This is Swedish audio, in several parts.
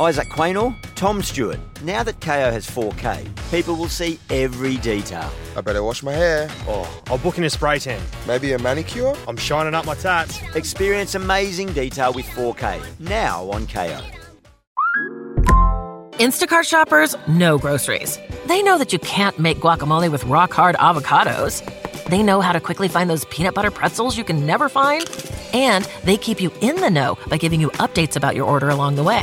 Isaac Quaynor, Tom Stewart. Now that KO has 4K, people will see every detail. I better wash my hair. Oh, I'll book in a spray tan. Maybe a manicure? I'm shining up my tats. Experience amazing detail with 4K. Now on KO. Instacart shoppers know groceries. They know that you can't make guacamole with rock hard avocados. They know how to quickly find those peanut butter pretzels you can never find. And they keep you in the know by giving you updates about your order along the way.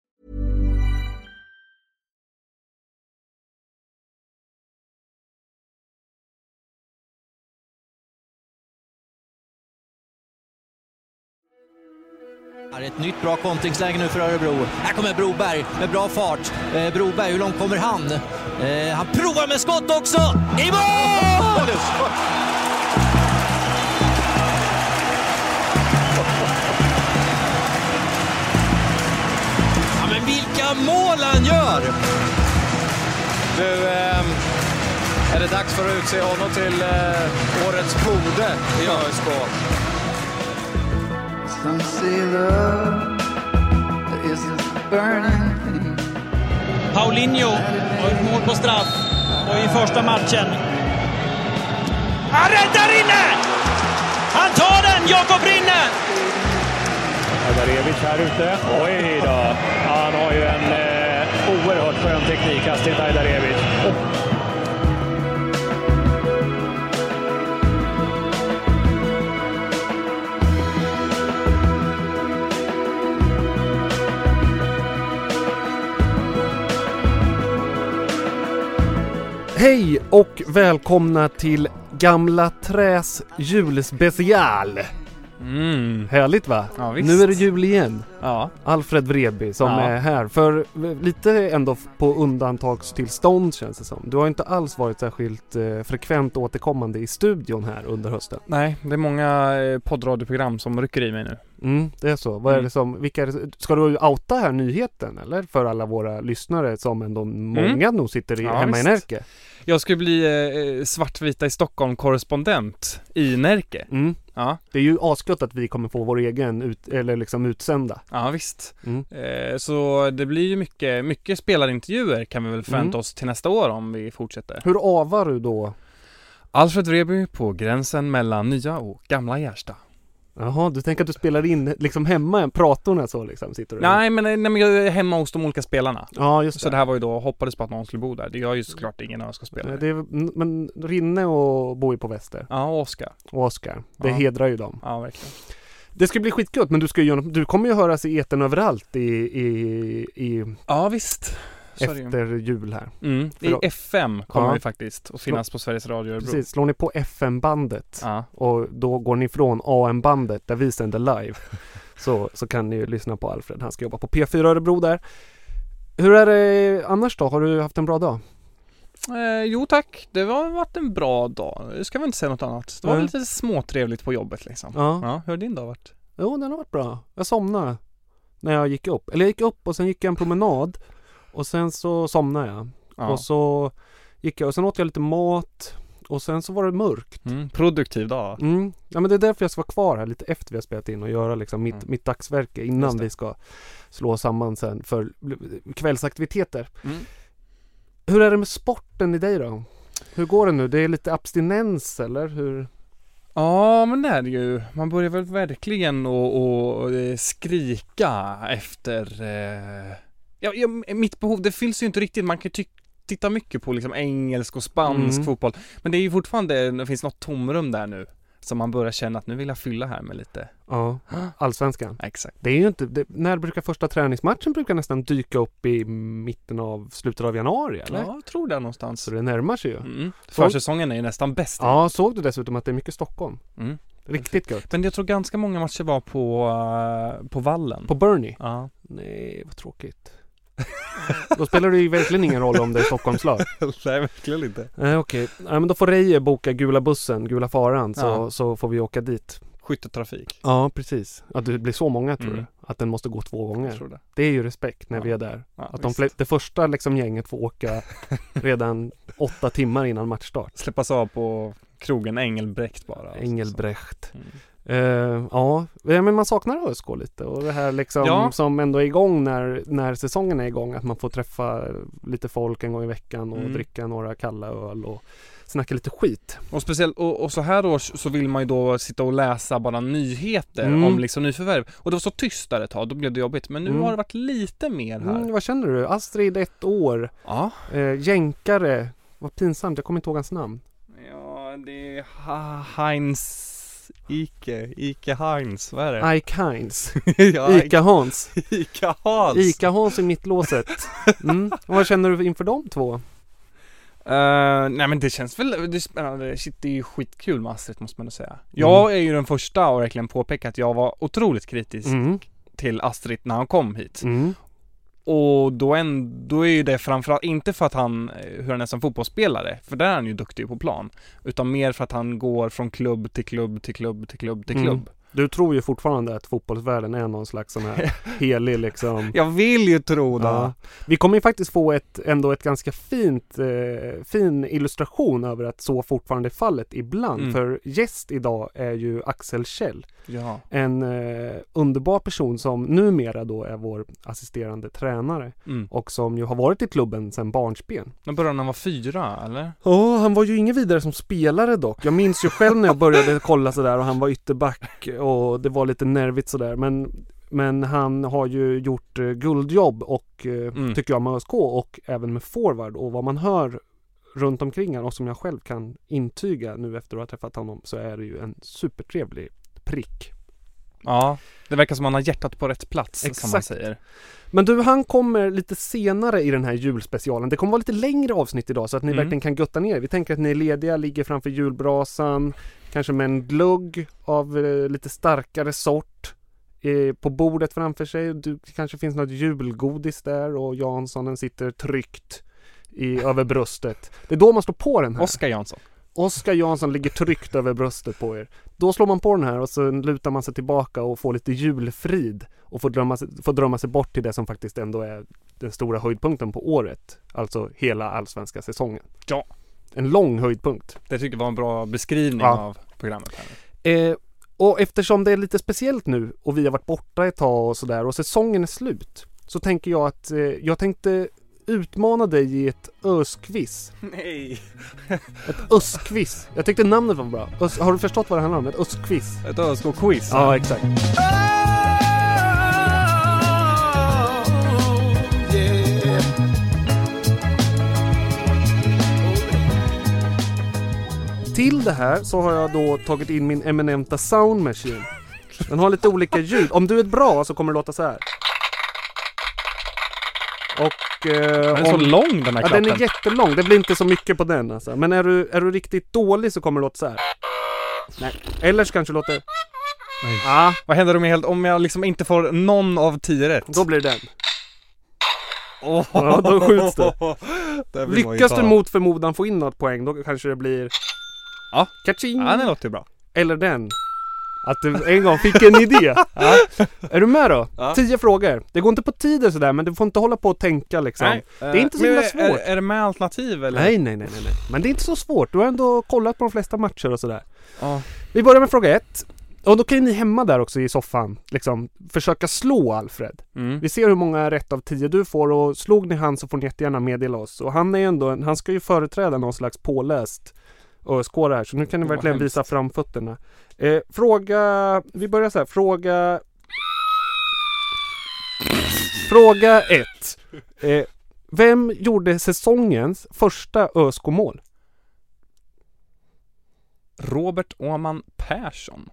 Är Ett nytt bra kontringsläge nu för Örebro. Här kommer Broberg med bra fart. Eh, Broberg, hur långt kommer han? Eh, han provar med skott också! I mål! Ja, men vilka mål han gör! Nu eh, är det dags för att utse honom till eh, årets Bode i ÖSK. Some say love is a burning thing. Paulinho har ett mål på straff och i första matchen. Han räddar inne! Han tar den, Jakob Rinne! Ajdarevic här ute. Oj då! Han har ju en eh, oerhört skön teknik, Astrid Ajdarevic. Hej och välkomna till Gamla Träs julspecial! Mm. Härligt va? Ja, visst. nu är det jul igen. Ja. Alfred Vreby som Ja. är här för lite ändå på undantagstillstånd känns det som. Du har inte alls varit särskilt eh, frekvent återkommande i studion här under hösten. Nej, det är många eh, poddradioprogram som rycker i mig nu. Mm, det är så. Vad är Mm. det som, vilka är det, ska du outa här nyheten eller? För alla våra lyssnare som ändå många nog sitter i, Ja, hemma i visst. Närke. Jag ska bli eh, svartvita i Stockholm korrespondent i Närke. Mm. Ja, Det är ju asgött att vi kommer få vår egen ut, eller liksom utsända. ja visst. Mm. Eh, så det blir ju mycket, mycket spelarintervjuer kan vi väl förvänta Mm. oss till nästa år om vi fortsätter. Hur avar du då? Alfred Vreby på gränsen mellan nya och gamla Gärsta. Jaha, du tänker att du spelar in liksom hemma, pratorna så liksom sitter du? Nej men, nej men jag är hemma hos de olika spelarna. Ja, just det. Så det här var ju då, hoppades på att någon skulle bo där. Det gör ju såklart ingen ÖSK-spelare. Nej, det är, men Rinne och bor ju på Väster. Ja, och Oskar. Och Oskar. Det Ja. hedrar ju dem. Ja, verkligen. Det ska bli skitgött, men du ska ju du kommer ju höras i eten överallt i, i, i Ja, visst. Efter jul här. Mm. I FM kommer Ja. vi faktiskt att finnas på Sveriges Radio Örebro. Precis, slår ni på FM-bandet Ja. och då går ni från AM-bandet där vi sänder live. så, så kan ni ju lyssna på Alfred, han ska jobba på P4 Örebro där. Hur är det annars då? Har du haft en bra dag? Eh, jo tack, det har varit en bra dag. Jag ska väl inte säga något annat. Det var Nej. lite småtrevligt på jobbet liksom. Ja. Ja, hur har din dag varit? Jo, den har varit bra. Jag somnade när jag gick upp. Eller jag gick upp och sen gick jag en promenad och sen så somnade jag. Ja. Och så gick jag och sen åt jag lite mat och sen så var det mörkt. Mm, produktiv dag. Mm. Ja men det är därför jag ska vara kvar här lite efter vi har spelat in och göra liksom mitt, Mm. mitt dagsverke innan vi ska slå samman sen för kvällsaktiviteter. Mm. Hur är det med sporten i dig då? Hur går det nu? Det är lite abstinens eller hur? Ja, men det är det ju. Man börjar väl verkligen att att, eh, skrika efter... Eh... Ja, ja, mitt behov, det fylls ju inte riktigt. Man kan ju titta mycket på liksom engelsk och spansk Mm. fotboll. Men det är ju fortfarande, det finns något tomrum där nu. Som man börjar känna att nu vill jag fylla här med lite. Ja, allsvenskan. Exakt. Det är ju inte, det, när brukar första träningsmatchen brukar nästan dyka upp i mitten av, slutet av januari eller? Ja, jag tror det någonstans. Så det närmar sig ju. Mm. Försäsongen är ju nästan bäst. Ja, såg du dessutom att det är mycket Stockholm? Mm. Riktigt gött. Men jag tror ganska många matcher var på, eh, på vallen. På Bernie? Ja. Nej, vad tråkigt. då spelar det ju verkligen ingen roll om det är Stockholmslag. Nej, verkligen inte. Nej, okej. Nej, men då får Reijer boka gula bussen, gula faran, så, Ja. så får vi åka dit. skytteltrafik. Ja, precis. Att det blir så många tror Mm. du? Att den måste gå två gånger? Jag tror det. Det är ju respekt när Ja. vi är där. Ja, att de det första liksom gänget får åka redan åtta timmar innan matchstart. Släppas av på krogen Engelbrekt bara. Engelbrecht. Mm. Eh, ja, Eh, men man saknar ÖSK lite och det här liksom Ja. som ändå är igång när, när säsongen är igång. Att man får träffa lite folk en gång i veckan och Mm. dricka några kalla öl och snacka lite skit. Och speciellt, och, och så här års så vill man ju då sitta och läsa bara nyheter Mm. om liksom nyförvärv. Och det var så tyst där ett tag, då blev det jobbigt. Men nu Mm. har det varit lite mer här. Mm, vad känner du? Astrid, ett år. Ja. Eh, jänkare. Vad pinsamt, jag kommer inte ihåg hans namn. Ja, det är ha- Heinz Ike, Ike Heinz, vad är det? Ike Heinz. ja, Ica Hans. Ica Hans. Ica Hans i mittlåset. Mm. Vad känner du inför de två? Eh, nej men det känns väl, det är spännande, shit det är ju skitkul med Astrid måste man nog säga. Jag är ju den första att verkligen påpeka att jag var otroligt kritisk Mm. till Astrid när han kom hit. Mm. Och då, en, då är ju det framförallt, inte för att han, eh, hur han är som fotbollsspelare, för där är han ju duktig på plan. Utan mer för att han går från klubb till klubb till klubb till klubb till Mm. Du tror ju fortfarande att fotbollsvärlden är någon slags sån här helig liksom Jag vill ju tro det. Ja. Vi kommer ju faktiskt få ett, ändå ett ganska fint, eh, fin illustration över att så fortfarande är fallet ibland. Mm. För gäst idag är ju Axel Kjell. Ja. En eh, underbar person som numera då är vår assisterande tränare. Mm. Och som ju har varit i klubben sedan barnsben. När började han vara fyra, eller? Ja, han var ju ingen vidare som spelare dock. Jag minns ju själv när jag började kolla sådär och han var ytterback och det var lite nervigt sådär. Men, men han har ju gjort eh, guldjobb och eh, Mm. tycker jag med ÖSK och även med forward och vad man hör runt omkring han och som jag själv kan intyga nu efter att ha träffat honom så är det ju en supertrevlig prick. Ja, det verkar som att han har hjärtat på rätt plats, som man Exakt. säger. Men du, han kommer lite senare i den här julspecialen. Det kommer vara lite längre avsnitt idag så att ni Mm. verkligen kan götta ner. Vi tänker att ni är lediga, ligger framför julbrasan, kanske med en glugg av eh, lite starkare sort eh, på bordet framför sig. Du kanske finns något julgodis där och Janssonen sitter tryckt i, över bröstet. Det är då man slår på den här. Oskar Jansson. Oskar Jansson ligger tryckt över bröstet på er. Då slår man på den här och så lutar man sig tillbaka och får lite julfrid och får drömma, sig- får drömma sig bort till det som faktiskt ändå är den stora höjdpunkten på året. Alltså hela allsvenska säsongen. Ja. En lång höjdpunkt. Det tycker jag var en bra beskrivning Ja. av programmet. Eh, och eftersom det är lite speciellt nu och vi har varit borta ett tag och sådär och säsongen är slut så tänker jag att eh, jag tänkte utmana dig i ett öskviss. Nej! Ett öskviss. Jag tyckte namnet var bra. Ös, har du förstått vad det handlar om? Ett öskviss. Ett ÖSK-quiz. Ja, exakt. Till det här så har jag då tagit in min eminenta sound machine. Den har lite olika ljud. Om du är bra så kommer det låta så här. Och... Eh, Den är så lång den här Ja, klappen. den är jättelång. Det blir inte så mycket på den alltså. Men är du, är du riktigt dålig så kommer det låta så här. Nej. Eller så kanske det låter... Ja, Vad händer om jag, helt, om jag liksom inte får någon av tio rätt? då blir det den. Oh. Ja, då skjuts det. Ju Lyckas du mot förmodan få in något poäng, då kanske det blir... Ja. Kaching! Ja, det låter ju bra. Eller den. Att du en gång fick en idé. Ja. Är du med då? Ja. Tio frågor. Det går inte på tiden sådär, men du får inte hålla på och tänka liksom. det är inte så himla svårt. Är, är det med alternativ eller? Nej, nej, nej, nej, nej. Men det är inte så svårt. Du har ändå kollat på de flesta matcher och sådär. Ja. Vi börjar med fråga ett. Och då kan ju ni hemma där också i soffan liksom försöka slå Alfred. Mm. Vi ser hur många rätt av tio du får och slog ni han så får ni jättegärna meddela oss. Och han är ju ändå, han ska ju företräda någon slags påläst ösk här så nu kan ni verkligen visa framfötterna. Eh, fråga, vi börjar så här, fråga... Fråga ett. Eh, vem gjorde säsongens första ÖSK-mål? Robert Åman Persson.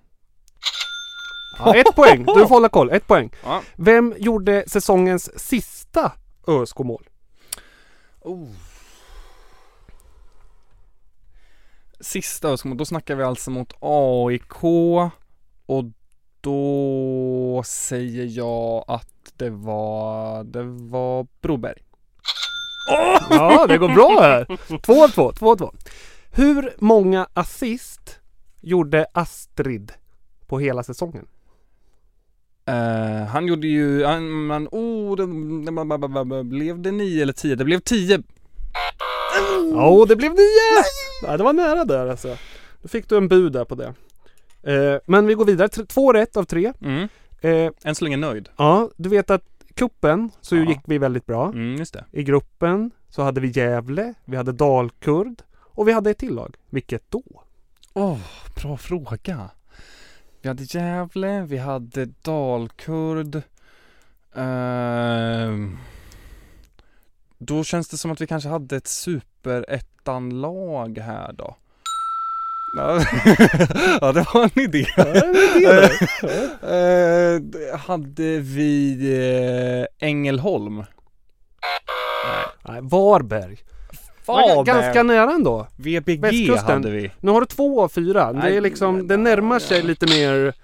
Ja, ett poäng, du får hålla koll. Ett poäng. Ja. Vem gjorde säsongens sista ÖSK-mål? Oh. Sista ösmål, då snackar vi alltså mot AIK och då säger jag att det var, det var Broberg. Ja, det går bra här. Två av två, två av två. Hur många assist gjorde Astrid på hela säsongen? Eh, han gjorde ju, han, man, oh, det, det, blev det nio eller tio? Det blev tio! Ja, det blev nio! Ja, det var nära där alltså. Då fick du en bud där på det. Eh, men vi går vidare, T- två rätt av tre. Mm. Eh, Än så länge nöjd. ja, du vet att kuppen så Ja. gick vi väldigt bra. Mm, just det. I gruppen så hade vi Gävle, vi hade Dalkurd och vi hade ett till lag. Vilket då? Åh, bra fråga. Vi hade Gävle, vi hade Dalkurd. Ehm, då känns det som att vi kanske hade ett superettan-lag här då. Ja, det var en idé. Eh, hade vi eh, Ängelholm? Nej, Varberg. Var Varberg. Ganska nära ändå. VBG hade vi. Nu har du två av fyra. Det är Nej, liksom, det närmar sig lite mer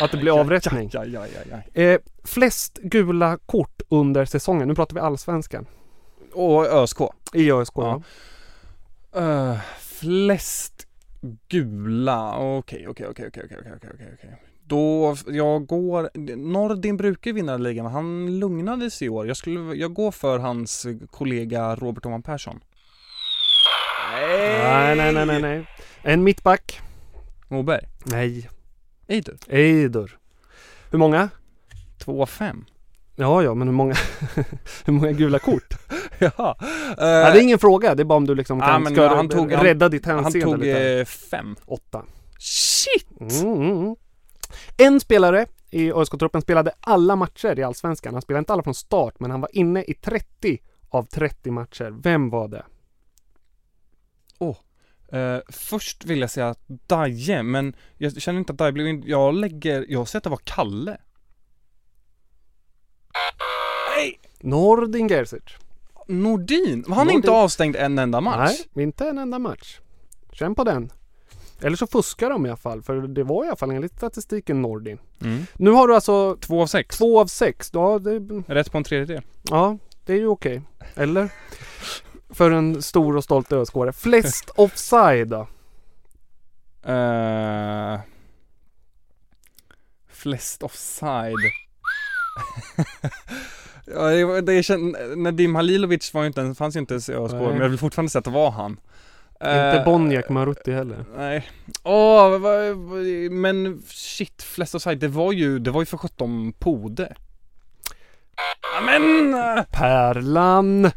att det blir avrättning. Ja, ja, ja. Eh, flest gula kort under säsongen. Nu pratar vi allsvenskan. Och ÖSK. I ÖSK. Ja. Ja. Uh, flest gula, okej, okej, okej, okej, okej, okej, okej, okej. Då, jag går, Nordin brukar vinna ligan, han lugnade sig i år. Jag skulle, jag går för hans kollega Robert Oman Persson. Nej, nej, nej, nej, nej. En mittback. Moberg. Nej. Eidur. Eidur. Hur många? 2 5. Ja, ja, men hur många, hur många gula kort? ja. ja, det är ingen fråga, det är bara om du liksom kan, Ja, men ska han tog, han, rädda ditt han hänseende tog lite. eh, fem. Åtta. Shit! Mm, mm, mm. En spelare i ÖSK-truppen spelade alla matcher i Allsvenskan. Han spelade inte alla från start, men han var inne i 30 av 30 matcher. Vem var det? Eh, först vill jag säga Daje, men jag känner inte att Daje blev in, jag lägger, jag säger att det var Kalle. Nej! Nordin Gerzic. Nordin? Var han Nordin. inte avstängd en enda match? Nej, inte en enda match. Känn på den. Eller så fuskar de i alla fall, för det var i alla fall enligt statistiken Nordin. Mm. Nu har du alltså Två av sex. två av sex. Ja, det, Rätt på en tredjedel. ja, det är ju okej. Eller? För en stor och stolt ösk Flest offside då? Eh, flest offside. ja, det, det känd, Nadim Halilovic var ju inte, en- fanns ju inte i ÖSK, men jag vill fortfarande säga att det var han. Inte Eh, Boniek Maruti heller. Nej. Åh, vad- men shit, flest offside, det var ju, det var ju för sjutton Pode. Ja, men! eh, Pärlan!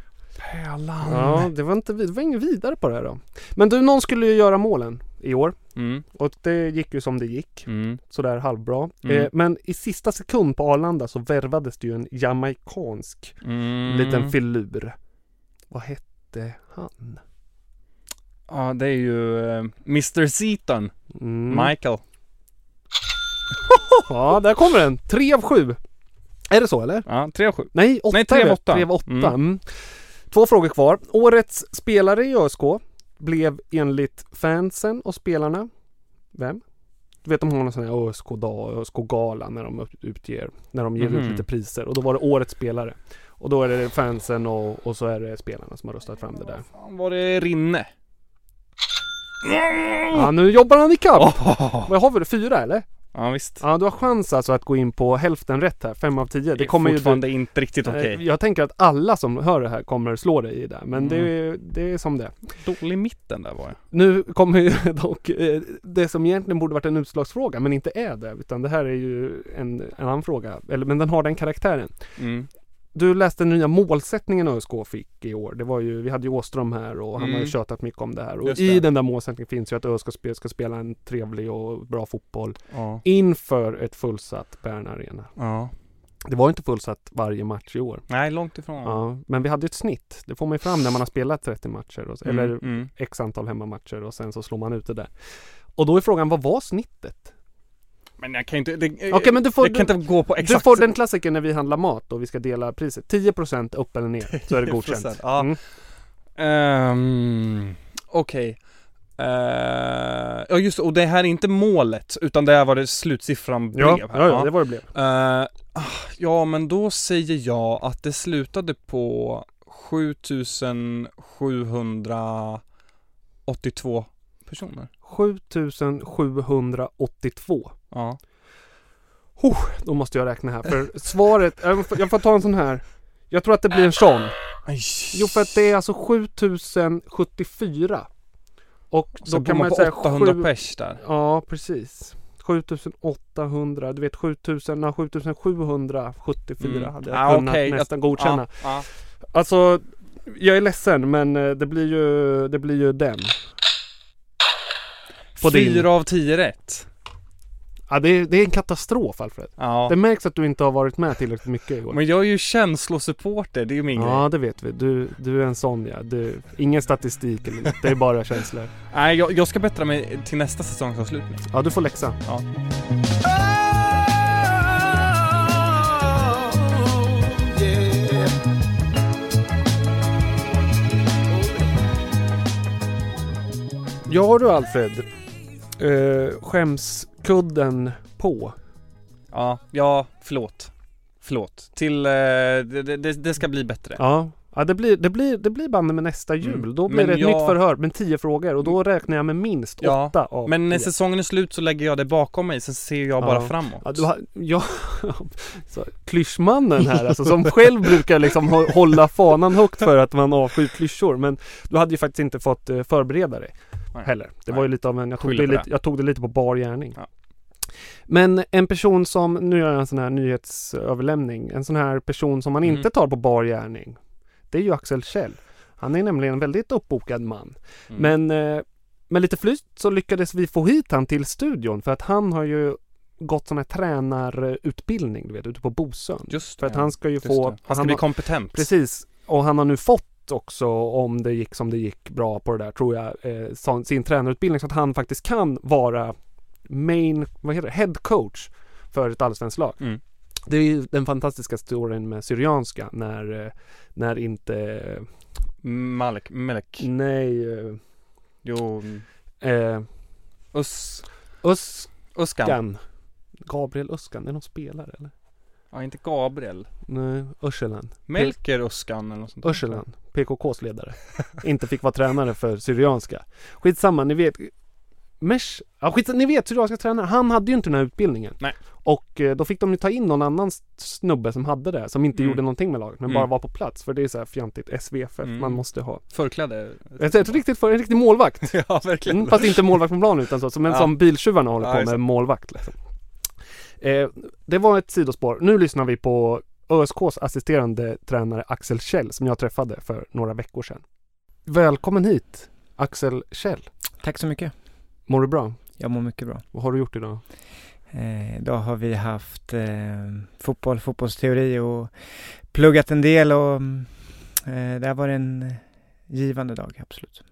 Pärlan. Ja, det var inte det var inget vidare på det här då. Men du, någon skulle ju göra målen i år. Mm, Och det gick ju som det gick. mm. Sådär halvbra. Mm. Eh, men i sista sekund på Arlanda så värvades det ju en jamaikansk Mm. liten filur. Vad hette han? Ja, det är ju eh, Mr Seaton, Mm. Michael. Ja, där kommer den. Tre av sju. Är det så eller? Ja, 3 av 7. Nej, åtta. Nej, tre av åtta. Tre av åtta. Mm. Mm. Två frågor kvar. Årets spelare i ÖSK blev enligt fansen och spelarna Vem? Du vet de har någon sån här ÖSK-dag, ÖSK-gala när de utger, när de ger ut Mhm. lite priser och då var det årets spelare. Och då är det fansen och, och så är det spelarna som har röstat fram det där. Var det Rinne? Ja, nu jobbar han ikapp! Oh. Vad har vi det? Fyra eller? Ja visst. Ja, du har chans alltså att gå in på hälften rätt här, fem av tio. Det kommer ju du, fortfarande inte riktigt okej. Eh, Jag tänker att alla som hör det här kommer slå dig i det, men det, Mm. är- det är som det. Dålig mitten där var jag. Nu kommer ju dock eh, det som egentligen borde varit en utslagsfråga, men inte är det, utan det här är ju en, en annan fråga, eller, men den har den karaktären. Mm. Du läste den nya målsättningen ÖSK fick i år. Det var ju, vi hade ju Åström här och han har ju Mm. tjatat mycket om det här. Och Just i det. den där målsättningen finns ju att ÖSK ska spela en trevlig och bra fotboll Ja. inför ett fullsatt Bern Arena. Ja. Det var inte fullsatt varje match i år. Nej, långt ifrån. Ja, men vi hade ett snitt. Det får man ju fram när man har spelat 30 matcher. Och, Mm, Eller mm. x antal hemmamatcher och sen så slår man ut det där. Och då är frågan, vad var snittet? Men jag kan inte, det, Okej men du får, jag kan inte gå på du exakt. får den klassiken när vi handlar mat och vi ska dela priset. 10% upp eller ner så är det godkänt. 10%, ja. Mm. Ehm, Okej. Eh, ja just och det här är inte målet utan det är vad det slutsiffran blev Ja, här. ja, ja, det var det blev. Eh, ah, ja men då säger jag att det slutade på 7782 personer. 7782. Ja. Oh, då måste jag räkna här för svaret, jag får, jag får ta en sån här. Jag tror att det blir en sån. Jo för att det är alltså 7074. Och Så då bor kan man på säga 800 sju- pers där. Ja precis. 7800, du vet 7000, ja, 7774 Mm. hade jag Ah, kunnat okej. nästan Jag- godkänna. ja, ja. Alltså, jag är ledsen men eh, det blir ju, det blir ju den. På din. Fyra av tio rätt. Ja det är, det är en katastrof Alfred. Ja. Det märks att du inte har varit med tillräckligt mycket igår. Men jag är ju känslosupporter, det är ju min Ja grej. det vet vi. Du, du är en sån ja. Du, ingen statistik eller något. Det är bara känslor. Nej, jag, jag ska bättra mig till nästa säsongsavslutning. Ja du får läxa. Ja. Ja du Alfred. Uh, skämskudden på. Ja, ja, förlåt. Förlåt. Till, eh, det, det, det ska bli bättre. Ja. Ja det blir, det blir, det blir banne med nästa jul. Mm. Då blir Men det ett jag- nytt förhör med tio frågor och då räknar jag med minst Ja, åtta av Men när tio. säsongen är slut så lägger jag det bakom mig, sen ser jag bara framåt. Ja, du har, ja, så, klyschmannen här alltså, som själv brukar liksom hå- hålla fanan högt för att man avskyr klyschor. Men du hade ju faktiskt inte fått eh, förbereda dig Nej. heller. Det Nej. var ju lite av en, jag tog, det lite, det. jag tog det lite på bar gärning. Ja. Men en person som, nu gör jag en sån här nyhetsöverlämning, en sån här person som man Mm. inte tar på bar gärning. Det är ju Axel Kjell. Han är nämligen en väldigt uppbokad man. Mm. Men eh, med lite flyt så lyckades vi få hit han till studion för att han har ju gått sån här tränarutbildning, du vet, ute på Bosön. Just För att det, han ska ju få... det. Han ska bli har- kompetent. Precis. Och han har nu fått också, om det gick som det gick bra på det där, tror jag, eh, sin tränarutbildning så att han faktiskt kan vara main, vad heter det, head coach för ett allsvenskt lag. Mm. Det är ju den fantastiska storyn med Syrianska när, eh, när inte, Malek, Melek. nej, Jo, eh, Us, Uskan. Uskan. Gabriel Uskan, det är någon spelare eller? Ja, inte Gabriel. Nej, Örselen. Melker Uskan eller något sånt. Örselen, PKKs ledare. inte fick vara tränare för Syrianska. Skitsamma, ni vet. Mesh, ja skit, ni vet Syrianska tränare, han hade ju inte den här utbildningen. Nej. Och eh, då fick de ju ta in någon annan snubbe som hade det, som inte Mm. gjorde någonting med laget, men Mm. bara var på plats. För det är så här fjantigt, SVFF, Mm. man måste ha. Förkläde. Ett, ett riktigt, för, en riktig målvakt. ja, verkligen. Mm, fast inte målvakt på plan utan så, som, en Ja. som biltjuvarna håller på med, målvakt. Liksom. Eh, det var ett sidospår. Nu lyssnar vi på ÖSKs assisterande tränare Axel Kjell som jag träffade för några veckor sedan. Välkommen hit Axel Kjell. Tack så mycket. Mår du bra? Jag mår mycket bra. Vad har du gjort idag? Eh, idag har vi haft eh, fotboll, fotbollsteori och pluggat en del och mm, eh, det har varit en givande dag, absolut.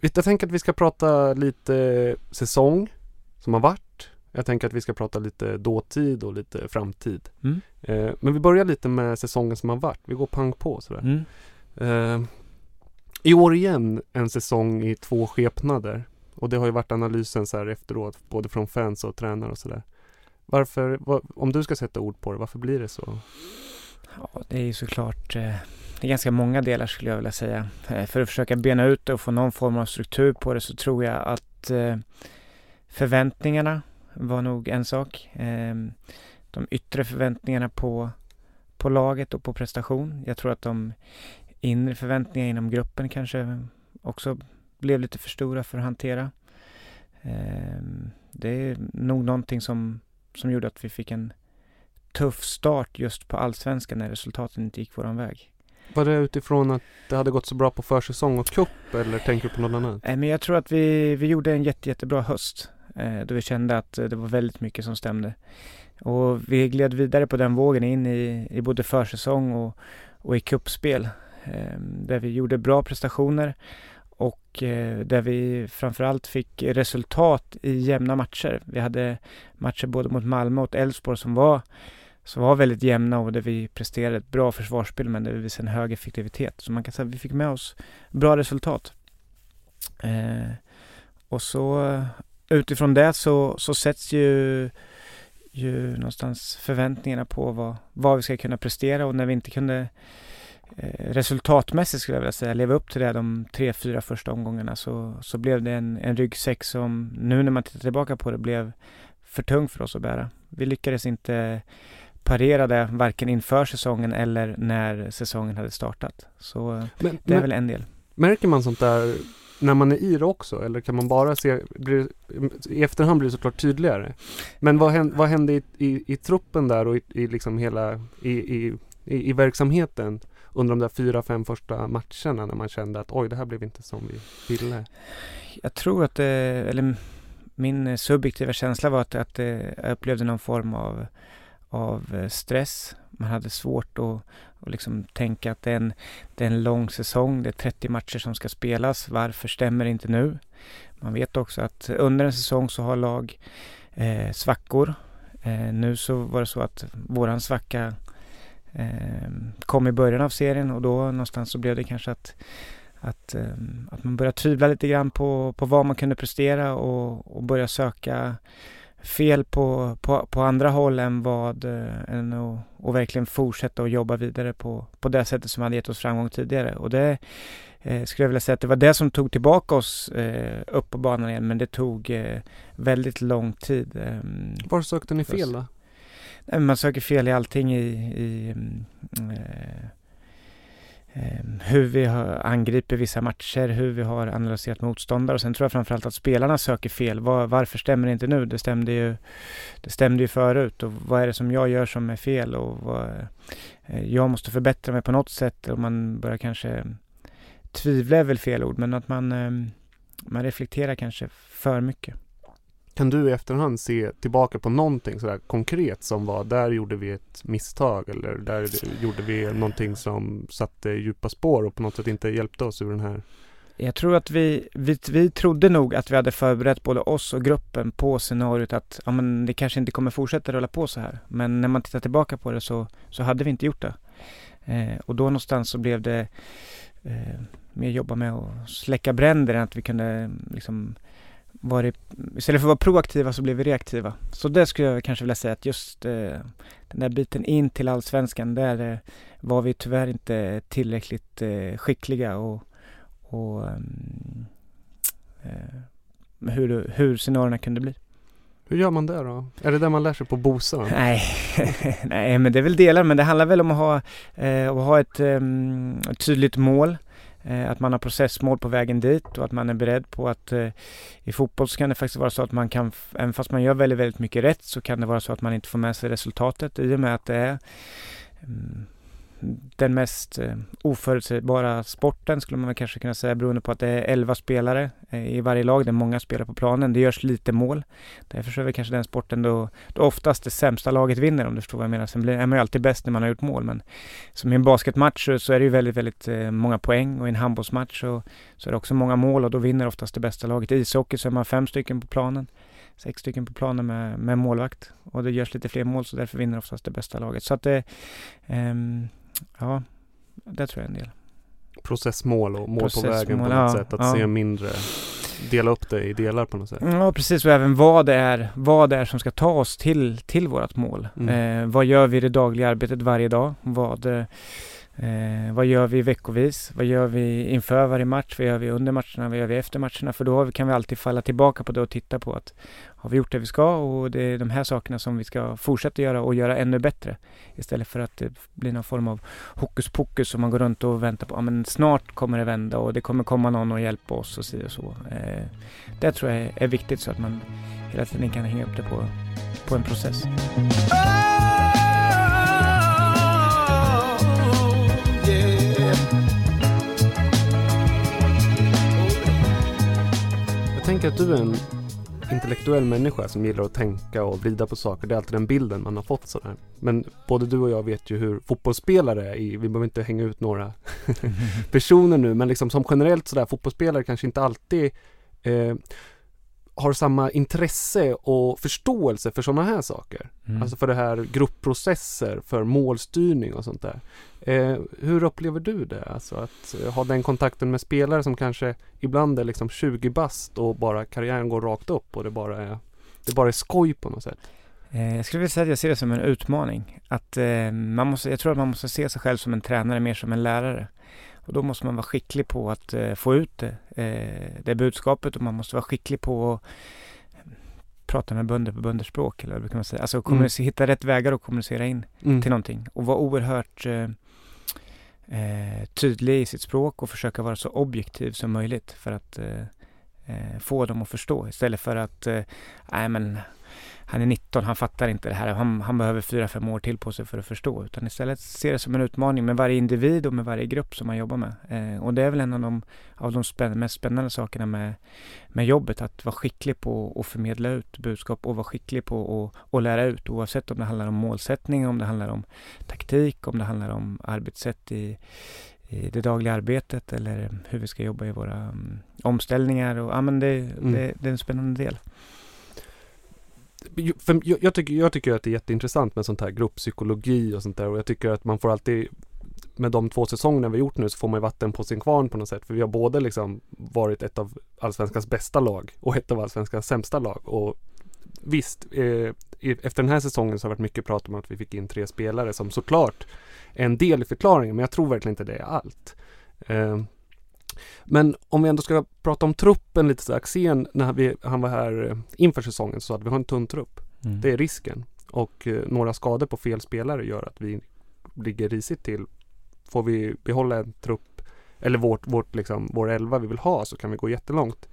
Jag tänker att vi ska prata lite säsong som har varit. Jag tänker att vi ska prata lite dåtid och lite framtid. Mm. Eh, men vi börjar lite med säsongen som har varit. Vi går pang på sådär. Mm. Eh, I år igen en säsong i två skepnader. Och det har ju varit analysen så här efteråt, både från fans och tränare och sådär. Varför, vad, om du ska sätta ord på det, varför blir det så? Ja, det är ju såklart eh, det är ganska många delar skulle jag vilja säga. Eh, för att försöka bena ut det och få någon form av struktur på det så tror jag att eh, förväntningarna var nog en sak. Eh, de yttre förväntningarna på, på laget och på prestation. Jag tror att de inre förväntningarna inom gruppen kanske också blev lite för stora för att hantera. Eh, det är nog någonting som, som gjorde att vi fick en tuff start just på allsvenskan när resultaten inte gick våran väg. Var det utifrån att det hade gått så bra på försäsong och cup eller tänker du på något annat? Eh, Men jag tror att vi, vi gjorde en jätte, jättebra höst. Eh, då vi kände att eh, det var väldigt mycket som stämde. Och vi gled vidare på den vågen in i, i både försäsong och, och i kuppspel. Eh, där vi gjorde bra prestationer och eh, där vi framförallt fick resultat i jämna matcher. Vi hade matcher både mot Malmö och Elfsborg som var, som var väldigt jämna och där vi presterade ett bra försvarsspel men där vi visade en hög effektivitet. Så man kan säga att vi fick med oss bra resultat. Eh, och så utifrån det så, så sätts ju, ju någonstans förväntningarna på vad, vad vi ska kunna prestera och när vi inte kunde eh, resultatmässigt skulle jag vilja säga leva upp till det de tre, fyra första omgångarna så, så blev det en, en ryggsäck som nu när man tittar tillbaka på det blev för tung för oss att bära. Vi lyckades inte parera det varken inför säsongen eller när säsongen hade startat. Så Men- det är men- väl en del. Märker man sånt där när man är i det också? Eller kan man bara se, blir, i efterhand blir det såklart tydligare. Men vad hände, vad hände i, i, i truppen där och i, i liksom hela, i, i, i, i verksamheten under de där fyra, fem första matcherna när man kände att oj, det här blev inte som vi ville? Jag tror att det, eller min eh, subjektiva känsla var att, att eh, jag upplevde någon form av, av stress. Man hade svårt att, och liksom tänka att det är, en, det är en lång säsong, det är 30 matcher som ska spelas. Varför stämmer det inte nu? Man vet också att under en säsong så har lag eh, svackor. Eh, nu så var det så att våran svacka eh, kom i början av serien och då någonstans så blev det kanske att att, eh, att man börjar tvivla lite grann på, på vad man kunde prestera och, och börja söka fel på, på, på andra håll än vad eh, än att, och verkligen fortsätta att jobba vidare på, på det sättet som hade gett oss framgång tidigare. Och det eh, skulle jag vilja säga att det var det som tog tillbaka oss eh, upp på banan igen men det tog eh, väldigt lång tid. Eh, Var sökte ni fel då? Nej, man söker fel i allting i, i mm, eh, Ehm, hur vi angriper vissa matcher, hur vi har analyserat motståndare och sen tror jag framförallt att spelarna söker fel. Var, varför stämmer det inte nu? Det stämde ju, det stämde ju förut och vad är det som jag gör som är fel och vad, eh, jag måste förbättra mig på något sätt och man börjar kanske eh, tvivla är väl fel ord men att man, ehm, man reflekterar kanske för mycket. Kan du i efterhand se tillbaka på någonting sådär konkret som var där gjorde vi ett misstag eller där gjorde vi någonting som satte djupa spår och på något sätt inte hjälpte oss ur den här Jag tror att vi, vi, vi trodde nog att vi hade förberett både oss och gruppen på scenariot att ja, men det kanske inte kommer fortsätta rulla på så här. Men när man tittar tillbaka på det så, så hade vi inte gjort det. Eh, och då någonstans så blev det eh, mer jobba med att släcka bränder än att vi kunde liksom varit, istället för att vara proaktiva så blev vi reaktiva. Så det skulle jag kanske vilja säga att just eh, den där biten in till allsvenskan, där eh, var vi tyvärr inte tillräckligt eh, skickliga och, och ehm, eh, hur, hur scenarierna kunde bli. Hur gör man det då? Är det där man lär sig på Bosön? Nej, nej men det är väl delar, men det handlar väl om att ha, eh, att ha ett ehm, tydligt mål. Eh, att man har processmål på vägen dit och att man är beredd på att eh, i fotboll så kan det faktiskt vara så att man kan, även fast man gör väldigt, väldigt mycket rätt så kan det vara så att man inte får med sig resultatet i och med att det är mm, den mest eh, oförutsägbara sporten skulle man väl kanske kunna säga beroende på att det är 11 spelare eh, i varje lag. Det är många spelare på planen. Det görs lite mål. Därför så är väl kanske den sporten då, då oftast det sämsta laget vinner om du förstår vad jag menar. Sen blir, är man ju alltid bäst när man har gjort mål men som i en basketmatch så, så är det ju väldigt, väldigt eh, många poäng och i en handbollsmatch så, så är det också många mål och då vinner oftast det bästa laget. I ishockey så är man fem stycken på planen. Sex stycken på planen med, med målvakt och det görs lite fler mål så därför vinner oftast det bästa laget. Så att det, ehm, ja, det tror jag en del. Processmål och mål på Processmål, vägen på något ja, sätt. Att ja. se mindre, dela upp det i delar på något sätt. Ja, precis. Och även vad det är, vad det är som ska ta oss till, till vårt mål. Mm. Eh, vad gör vi i det dagliga arbetet varje dag? Vad, eh, vad gör vi veckovis? Vad gör vi inför varje match? Vad gör vi under matcherna? Vad gör vi efter matcherna? För då kan vi alltid falla tillbaka på det och titta på att har vi gjort det vi ska och det är de här sakerna som vi ska fortsätta göra och göra ännu bättre. Istället för att det blir någon form av hokus pokus som man går runt och väntar på, ja men snart kommer det vända och det kommer komma någon och hjälpa oss och si och så. Eh, det tror jag är, är viktigt så att man hela tiden kan hänga upp det på, på en process. Tänker att du är en intellektuell människa som gillar att tänka och vrida på saker. Det är alltid den bilden man har fått sådär. Men både du och jag vet ju hur fotbollsspelare är i, vi behöver inte hänga ut några personer nu, men liksom som generellt sådär, fotbollsspelare kanske inte alltid eh, har samma intresse och förståelse för sådana här saker. Mm. Alltså för det här gruppprocesser, för målstyrning och sånt där. Eh, hur upplever du det? Alltså att eh, ha den kontakten med spelare som kanske ibland är liksom 20 bast och bara karriären går rakt upp och det bara är, det bara är skoj på något sätt. Eh, Jag skulle vilja säga att jag ser det som en utmaning. Att eh, man måste, jag tror att man måste se sig själv som en tränare mer som en lärare. Och då måste man vara skicklig på att eh, få ut det, eh, det budskapet och man måste vara skicklig på att prata med bönder på bönderspråk eller vad brukar man säga. Alltså kommunicera, hitta rätt vägar att kommunicera in Mm. till någonting och vara oerhört eh, eh, tydlig i sitt språk och försöka vara så objektiv som möjligt för att eh, eh, få dem att förstå istället för att eh, nej men han är 19, han fattar inte det här, han, han behöver 4-5 år till på sig för att förstå utan istället se det som en utmaning med varje individ och med varje grupp som man jobbar med eh, och det är väl en av de, av de spänn- mest spännande sakerna med, med jobbet att vara skicklig på att förmedla ut budskap och vara skicklig på att, att lära ut oavsett om det handlar om målsättning, om det handlar om taktik, om det handlar om arbetssätt i, i det dagliga arbetet eller hur vi ska jobba i våra um, omställningar. Och, ja, men det, Mm. det, det är en spännande del. För jag, jag, tycker, jag tycker att det är jätteintressant med sånt här grupppsykologi och sånt där och jag tycker att man får alltid med de två säsongerna vi gjort nu så får man ju vatten på sin kvarn på något sätt för vi har både liksom varit ett av allsvenskans bästa lag och ett av allsvenskans sämsta lag och visst eh, efter den här säsongen så har det varit mycket prat om att vi fick in tre spelare som såklart är en del i förklaringen men jag tror verkligen inte det är allt. Eh, men om vi ändå ska prata om truppen lite så. Axén, när vi, han var här eh, inför säsongen så sa att vi har en tunn trupp. Mm. Det är risken. Och eh, några skador på fel spelare gör att vi ligger risigt till. Får vi behålla en trupp eller vårt, vårt liksom, vår elva vi vill ha så kan vi gå jättelångt.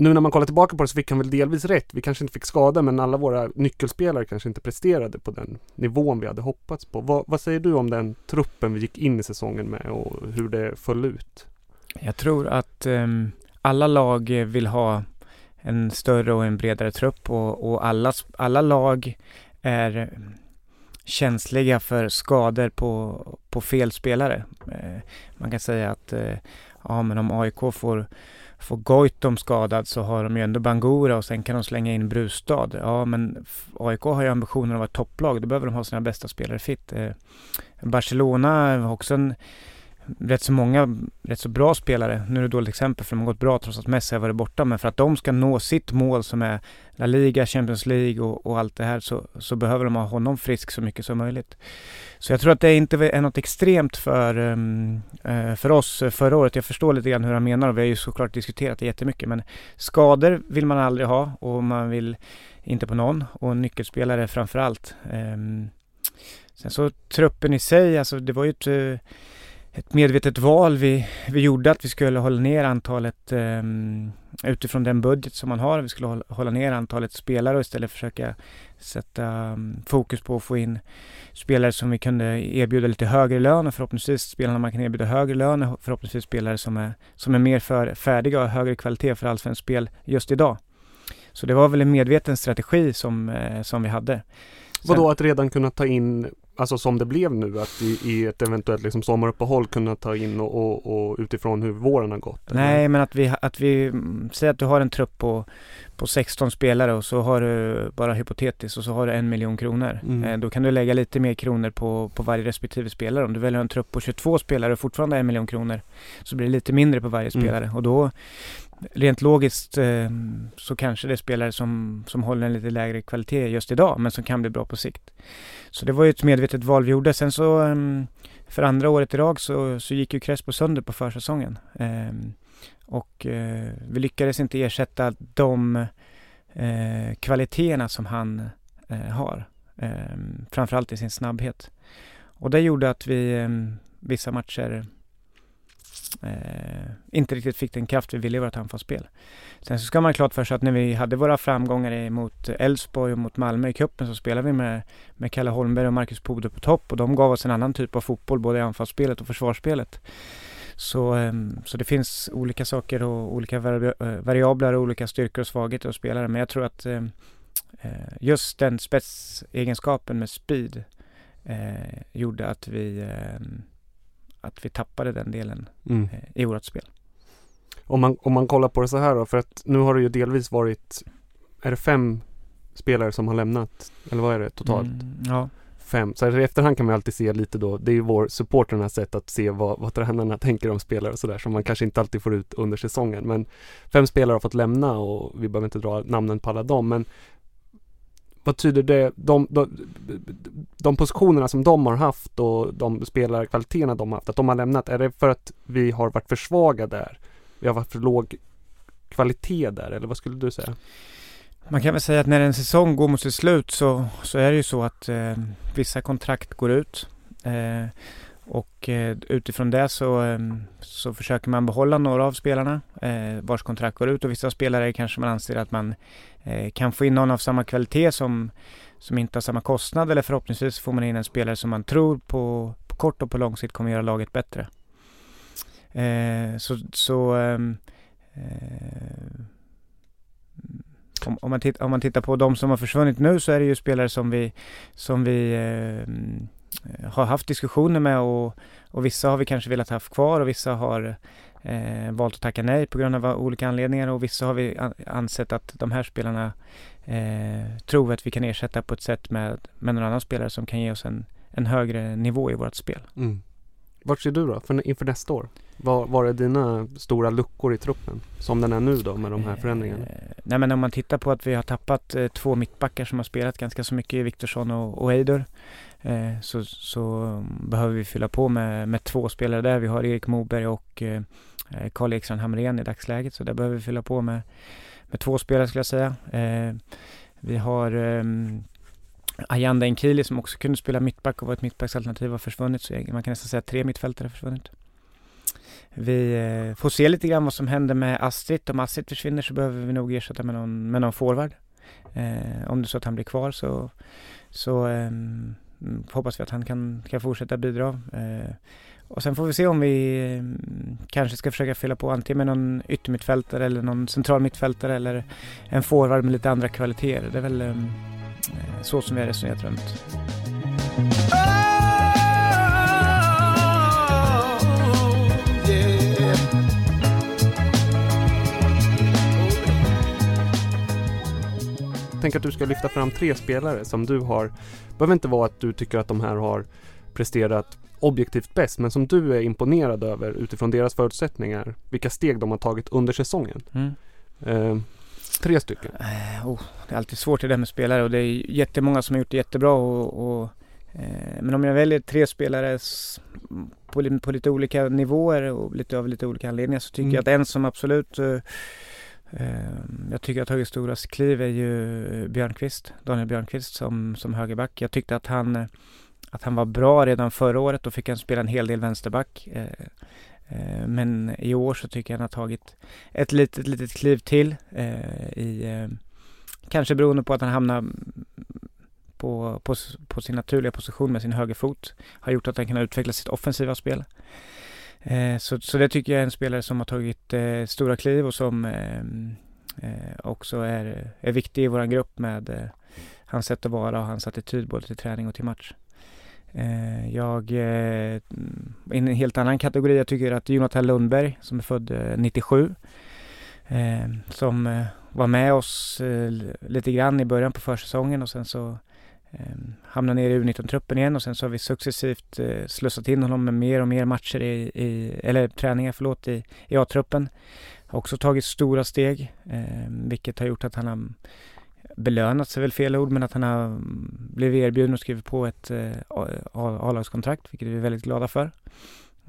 Nu när man kollar tillbaka på det så fick han väl delvis rätt. Vi kanske inte fick skada men alla våra nyckelspelare kanske inte presterade på den nivån vi hade hoppats på. Vad, vad säger du om den truppen vi gick in i säsongen med och hur det föll ut? Jag tror att ehm, alla lag vill ha en större och en bredare trupp och, och alla, alla lag är känsliga för skador på, på fel spelare. Eh, man kan säga att eh, ja, men om AIK får, får Goitom skadad så har de ju ändå Bangura och sen kan de slänga in Brustad. Ja, men AIK har ju ambitionen att vara ett topplag. Då behöver de ha sina bästa spelare fit. Eh, Barcelona har också en rätt så många, rätt så bra spelare. Nu är det ett dåligt exempel för de har gått bra trots att Messi har varit borta. Men för att de ska nå sitt mål som är La Liga, Champions League och, och allt det här så, så behöver de ha honom frisk så mycket som möjligt. Så jag tror att det inte är något extremt för, um, för oss förra året. Jag förstår lite grann hur han menar och vi har ju såklart diskuterat det jättemycket. Men skador vill man aldrig ha och man vill inte på någon och nyckelspelare framför allt. Ehm, sen så truppen i sig, alltså det var ju ett eh, ett medvetet val vi, vi gjorde att vi skulle hålla ner antalet um, utifrån den budget som man har. Vi skulle hålla, hålla ner antalet spelare och istället försöka sätta um, fokus på att få in spelare som vi kunde erbjuda lite högre lön och förhoppningsvis spelarna man kan erbjuda högre lön och förhoppningsvis spelare som är, som är mer för, färdiga och högre kvalitet för allsvenskt spel just idag. Så det var väl en medveten strategi som, eh, som vi hade. Vadå att redan kunna ta in, alltså som det blev nu, att i, i ett eventuellt liksom sommaruppehåll kunna ta in och, och, och utifrån hur våren har gått? eller? Nej, men att vi, att vi, mm, säg att du har en trupp på, på 16 spelare och så har du, bara hypotetiskt, och så har du en miljon kronor. Mm. Eh, då kan du lägga lite mer kronor på, på varje respektive spelare. Om du väljer en trupp på 22 spelare och fortfarande en miljon kronor så blir det lite mindre på varje Mm. spelare. Och då, rent logiskt, eh, så kanske det är spelare som, som håller en lite lägre kvalitet just idag, men som kan bli bra på sikt. Så det var ju ett medvetet val vi gjorde. Sen så eh, för andra året i rad så, så gick ju Crespo sönder på försäsongen. Eh, och eh, vi lyckades inte ersätta de eh, kvaliteterna som han eh, har. Ehm, framförallt i sin snabbhet. Och det gjorde att vi ehm, vissa matcher eh, inte riktigt fick den kraft vi ville i vårt anfallsspel. Sen så ska man ha klart för sig att när vi hade våra framgångar mot Elfsborg och mot Malmö i cupen så spelade vi med, med Kalle Holmberg och Marcus Pode på topp och de gav oss en annan typ av fotboll både i anfallsspelet och försvarsspelet. Så, eh, så det finns olika saker och olika vari- eh, variabler och olika styrkor och svagheter hos spelare men jag tror att ehm, eh, just den spetsegenskapen med speed eh, gjorde att vi ehm, att vi tappade den delen Mm. eh, i vårt spel. Om man, om man kollar på det så här då, för att nu har det ju delvis varit, är det fem spelare som har lämnat? Eller vad är det totalt? Mm, ja. Fem. Så här, i efterhand kan man alltid se lite då, det är ju vår supporternas sätt att se vad, vad tränarna tänker om spelare och sådär som man kanske inte alltid får ut under säsongen. Men fem spelare har fått lämna och vi behöver inte dra namnen på alla dem men vad tyder det, de, de, de positionerna som de har haft och de spelarkvaliteterna de har haft, att de har lämnat, är det för att vi har varit för svaga där? Vi har varit för låg kvalitet där eller vad skulle du säga? Man kan väl säga att när en säsong går mot sitt slut så, så är det ju så att eh, vissa kontrakt går ut. Eh, och eh, utifrån det så, ehm, så försöker man behålla några av spelarna eh, vars kontrakt går ut och vissa spelare kanske man anser att man eh, kan få in någon av samma kvalitet som, som inte har samma kostnad eller förhoppningsvis får man in en spelare som man tror på, på kort och på lång sikt kommer göra laget bättre. Så så ehm, om, om, man titt, om man tittar på de som har försvunnit nu så är det ju spelare som vi, som vi eh, har haft diskussioner med och, och vissa har vi kanske velat ha kvar och vissa har eh, valt att tacka nej på grund av olika anledningar och vissa har vi ansett att de här spelarna eh, tror att vi kan ersätta på ett sätt med, med någon annan spelare som kan ge oss en, en högre nivå i vårt spel. Mm. Vart ser du då för, inför nästa år? Var, var är dina stora luckor i truppen? Som den är nu då med de här förändringarna? Eh, nej men om man tittar på att vi har tappat eh, två mittbackar som har spelat ganska så mycket, Viktorsson och, och Eidur. Eh, så, så mm, behöver vi fylla på med, med två spelare där. Vi har Erik Moberg och eh, eh, Karl Ekstrand Hamrén i dagsläget. Så där behöver vi fylla på med, med två spelare skulle jag säga. Eh, vi har eh, Ayanda Enkili som också kunde spela mittback och var ett mittbacksalternativ har försvunnit. Så man kan nästan säga att tre mittfältare har försvunnit. Vi eh, får se lite grann vad som händer med Astrid. Om Astrid försvinner så behöver vi nog ersätta med någon, med någon forward. Eh, om det är så att han blir kvar så, så eh, Mm, hoppas vi att han kan, kan fortsätta bidra. Eh, och sen får vi se om vi eh, kanske ska försöka fylla på antingen med någon yttermittfältare eller någon central mittfältare eller en forward med lite andra kvaliteter. Det är väl mm, eh, så som vi har resonerat runt. Tänk att du ska lyfta fram tre spelare som du har. Behöver inte vara att du tycker att de här har presterat objektivt bäst, men som du är imponerad över utifrån deras förutsättningar. Vilka steg de har tagit under säsongen. Mm. Eh, tre stycken. Eh, oh, det är alltid svårt det där med spelare och det är jättemånga som har gjort det jättebra och, och eh, men om jag väljer tre spelare på, på, lite olika nivåer och lite av lite olika anledningar så tycker mm. jag att en som absolut eh, Ehm, jag tycker att tagit stora kliv är ju Björnqvist, Daniel Björnqvist som, som högerback. Jag tyckte att han, att han var bra redan förra året. Då fick han spela en hel del vänsterback. Eh, eh, men i år så tycker jag han har tagit ett litet, litet kliv till eh, i Kanske beroende på att han hamnar på, på, på sin naturliga position med sin högerfot. Har gjort att han kan utveckla sitt offensiva spel. Eh, så, så det tycker jag är en spelare som har tagit eh, stora kliv och som ehm, eh, också är, är viktig i vår grupp med eh, hans sätt att vara och hans attityd både till träning och till match. Eh, jag, eh, i en helt annan kategori, jag tycker att Jonathan Lundberg som är född eh, 97 eh, som var med oss lite grann i början på försäsongen och sen så eh, ner i U19-truppen igen och sen så har vi successivt eh, slussat in honom med mer och mer matcher i, i eller träningar förlåt, i, i A-truppen. Har också tagit stora steg, eh, vilket har gjort att han har belönat sig väl fel ord, men att han har blivit erbjuden och skrivit på ett eh, A-lagskontrakt, vilket vi är väldigt glada för.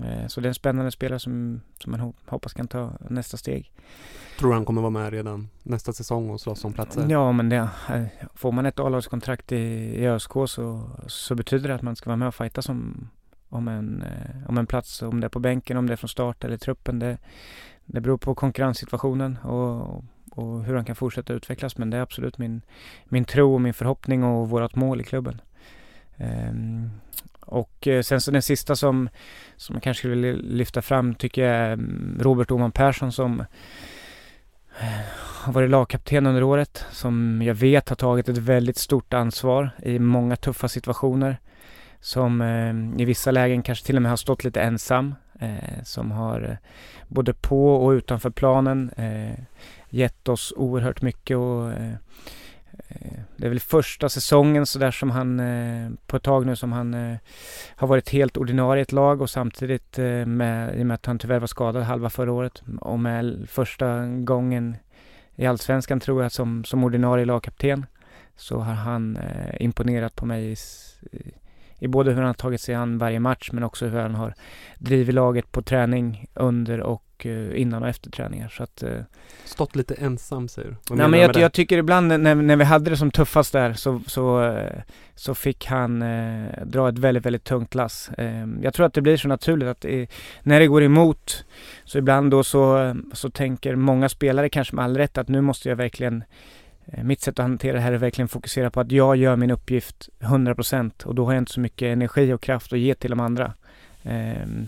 Eh, så det är en spännande spelare som, som man hoppas kan ta nästa steg. Tror du han kommer vara med redan nästa säsong och slåss om platser? Ja, men det, eh, får man ett A-lagskontrakt i, i ÖSK så, så betyder det att man ska vara med och fighta som, om, en, eh, om en plats. Om det är på bänken, om det är från start eller truppen. Det, det beror på konkurrenssituationen och, och hur han kan fortsätta utvecklas. Men det är absolut min, min tro och min förhoppning och vårt mål i klubben. Um, och eh, sen så den sista som, som jag kanske skulle lyfta fram tycker jag är mm, Robert Oman Persson som eh, har varit lagkapten under året som jag vet har tagit ett väldigt stort ansvar i många tuffa situationer. Som eh, i vissa lägen kanske till och med har stått lite ensam. Som har både på och utanför planen gett oss oerhört mycket och Eh, det är väl första säsongen sådär som han, eh, på ett tag nu som han eh, har varit helt ordinarie i ett lag och samtidigt med, i och med att han tyvärr var skadad halva förra året och med första gången i Allsvenskan tror jag som, som ordinarie lagkapten. Så har han imponerat på mig i, i, både hur han har tagit sig an varje match men också hur han har drivit laget på träning under och och eh, innan och efter träningar. Så att, eh, Stått lite ensam säger du? Nej men jag, jag tycker ibland när, när vi hade det som tuffast där så, så, eh, så fick han eh, dra ett väldigt, väldigt tungt lass. Eh, jag tror att det blir så naturligt att eh, när det går emot så ibland då så, så tänker många spelare kanske med all rätt att nu måste jag verkligen mitt sätt att hantera det här är verkligen fokusera på att jag gör min uppgift 100% och då har jag inte så mycket energi och kraft att ge till de andra.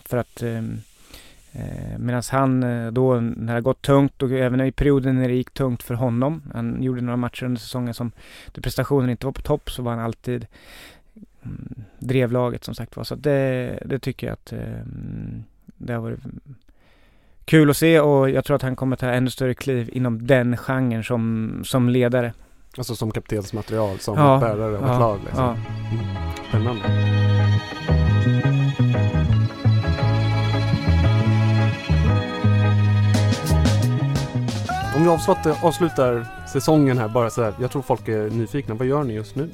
För att eh, Medan han eh, då när det har gått tungt och även i perioden när det gick tungt för honom. Han gjorde några matcher under säsongen som där prestationen inte var på topp så var han alltid mm, drev laget som sagt var. Så det, det tycker jag att eh, det har varit kul att se och jag tror att han kommer ta ännu större kliv inom den genren som, som ledare. Alltså som kaptensmaterial, som Ja, bärare av ja, ett lag liksom. ja. Mm. Spännande. Om vi avslutar, avslutar säsongen här bara så här. Jag tror folk är nyfikna. Vad gör ni just nu?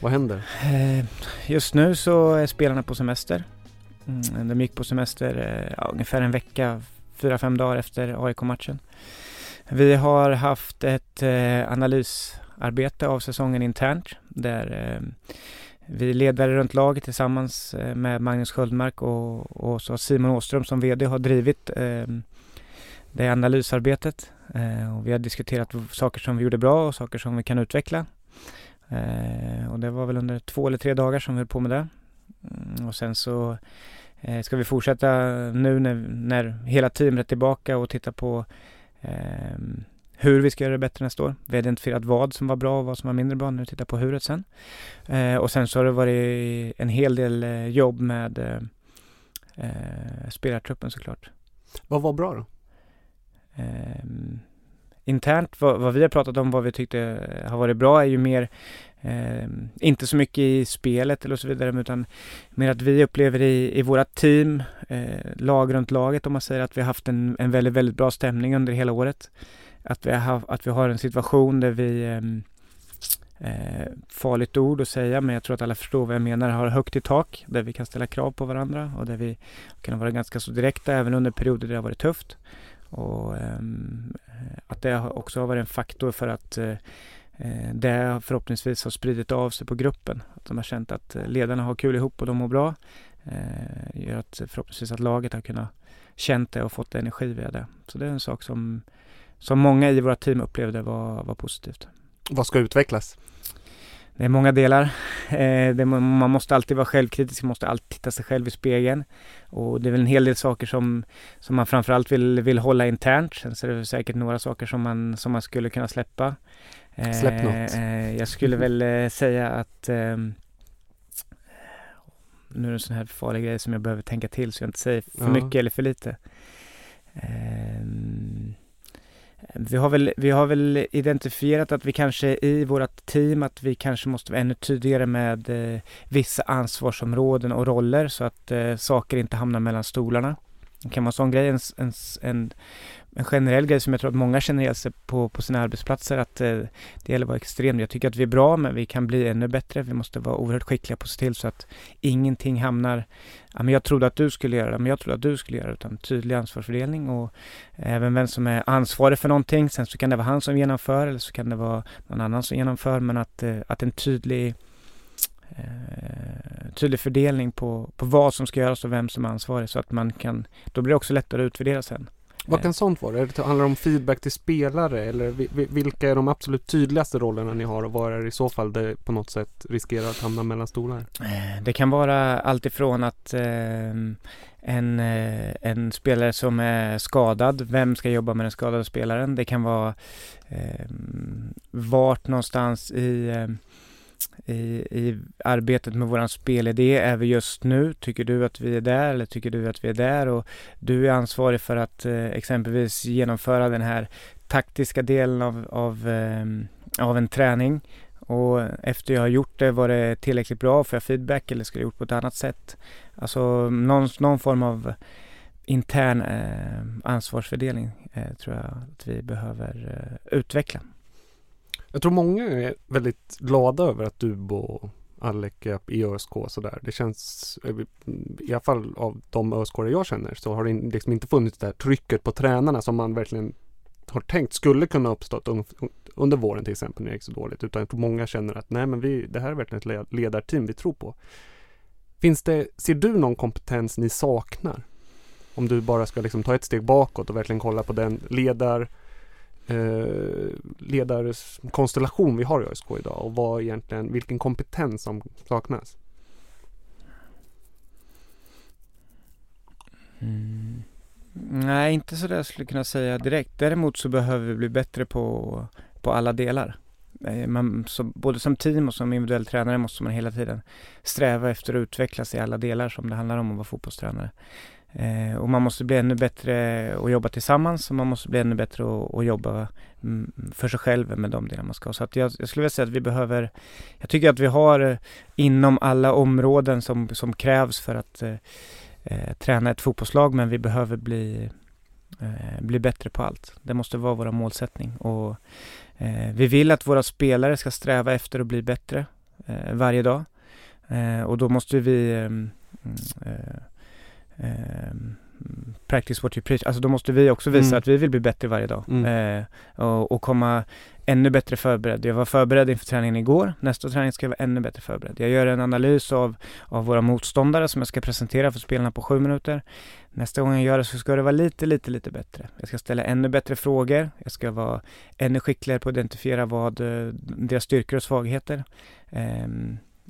Vad händer? Eh, just nu så är spelarna på semester. Mm, De gick på semester eh, ja, ungefär en vecka, fyra, fem dagar efter AIK-matchen. Vi har haft ett eh, analysarbete av säsongen internt där eh, vi ledare runt laget tillsammans eh, med Magnus Sköldmark och, och så Simon Åström som VD har drivit eh, det analysarbetet. Eh, och vi har diskuterat saker som vi gjorde bra och saker som vi kan utveckla. Eh, och det var väl under två eller tre dagar som vi höll på med det. Mm, och sen så eh, ska vi fortsätta nu när, när hela teamet är tillbaka och titta på ehm, hur vi ska göra det bättre nästa år. Vi har identifierat vad som var bra och vad som var mindre bra nu vi tittar på huret sen. Eh, och sen så har det varit en hel del eh, jobb med eh, spelartruppen såklart. Vad var bra då? Eh, internt, vad, vad vi har pratat om, vad vi tyckte har varit bra är ju mer eh, inte så mycket i spelet eller så vidare utan mer att vi upplever i, i våra team, eh, lag runt laget om man säger att vi har haft en, en väldigt, väldigt bra stämning under hela året. Att vi har, att vi har en situation där vi eh, eh, farligt ord att säga men jag tror att alla förstår vad jag menar, har högt i tak där vi kan ställa krav på varandra och där vi kan vara ganska så direkta även under perioder där det har varit tufft. Och ehm, att det också har varit en faktor för att eh, eh, det förhoppningsvis har spridit av sig på gruppen. Att de har känt att eh, ledarna har kul ihop och de mår bra. Det gör att förhoppningsvis att laget har kunnat känt det och fått energi via det. Så det är en sak som, som många i våra team upplevde var, var positivt. Vad ska utvecklas? Det är många delar. Eh, man måste alltid vara självkritisk, man måste alltid titta sig själv i spegeln. Och det är väl en hel del saker som, som man framförallt vill, vill hålla internt. Sen så är det säkert några saker som man, som man skulle kunna släppa. Eh, Släpp något. Eh, jag skulle väl eh, säga att ehm, nu är det en sån här farlig grej som jag behöver tänka till så jag inte säger för Ja. mycket eller för lite. Vi har, väl, vi har väl identifierat att vi kanske i vårt team att vi kanske måste vara ännu tydligare med eh, vissa ansvarsområden och roller så att eh, saker inte hamnar mellan stolarna. Det kan vara en sån grej, en, en, en, en generell grej som jag tror att många känner igen sig på, på sina arbetsplatser att eh, det gäller att vara extrem. Jag tycker att vi är bra men vi kan bli ännu bättre. Vi måste vara oerhört skickliga på att se till så att ingenting hamnar ja, men jag trodde att du skulle göra det, men jag trodde att du skulle göra det. Utan tydlig ansvarsfördelning och eh, även vem som är ansvarig för någonting. Sen så kan det vara han som genomför eller så kan det vara någon annan som genomför. Men att, eh, att en tydlig, eh, tydlig fördelning på, på vad som ska göras och vem som är ansvarig. Så att man kan, då blir det också lättare att utvärdera sen. Vad kan sånt vara? Det, handlar det om feedback till spelare eller vi- vi- vilka är de absolut tydligaste rollerna ni har och var är det i så fall det på något sätt riskerar att hamna mellan stolar? Eh, Det kan vara allt ifrån att eh, en, eh, en spelare som är skadad, vem ska jobba med den skadade spelaren? Det kan vara eh, vart någonstans i, eh, i, i arbetet med våran spelidé är vi just nu? Tycker du att vi är där eller tycker du att vi är där? Och du är ansvarig för att eh, exempelvis genomföra den här taktiska delen av, av, eh, av en träning. Och efter jag har gjort det, var det tillräckligt bra? Får jag feedback eller ska jag gjort på ett annat sätt? Alltså någon, någon form av intern eh, ansvarsfördelning eh, tror jag att vi behöver eh, utveckla. Jag tror många är väldigt glada över att du och Alec i ÖSK och sådär. Det känns, eh, i alla fall av de ÖSK jag känner, så har det liksom inte funnits det här trycket på tränarna som man verkligen har tänkt skulle kunna uppstått under våren till exempel när det gick så dåligt. Utan jag tror många känner att nej men vi, det här är verkligen ett ledarteam vi tror på. Finns det, ser du någon kompetens ni saknar? Om du bara ska liksom ta ett steg bakåt och verkligen kolla på den ledar eh, ledarkonstellation vi har i ÖSK idag och vad egentligen, vilken kompetens som saknas? Mm. Nej, inte så där jag kunna säga direkt. Däremot så behöver vi bli bättre på, på alla delar. Eh, man, så, både som team och som individuell tränare måste man hela tiden sträva efter att utvecklas i alla delar som det handlar om att vara fotbollstränare. Eh, och man måste bli ännu bättre att jobba tillsammans och man måste bli ännu bättre att jobba mm, för sig själv med de delar man ska. Så att jag, jag skulle vilja säga att vi behöver, jag tycker att vi har eh, inom alla områden som, som krävs för att eh, eh, träna ett fotbollslag men vi behöver bli, eh, bli bättre på allt. Det måste vara vår målsättning och eh, vi vill att våra spelare ska sträva efter att bli bättre eh, varje dag och då måste vi mm, eh, practice what you preach. Alltså då måste vi också visa mm. att vi vill bli bättre varje dag mm. eh, och, och, komma ännu bättre förberedd. Jag var förberedd inför träningen igår. Nästa träning ska jag vara ännu bättre förberedd. Jag gör en analys av, av våra motståndare som jag ska presentera för spelarna på sju minuter. Nästa gång jag gör det så ska det vara lite, lite, lite bättre. Jag ska ställa ännu bättre frågor. Jag ska vara ännu skickligare på att identifiera vad eh, deras styrkor och svagheter. Eh,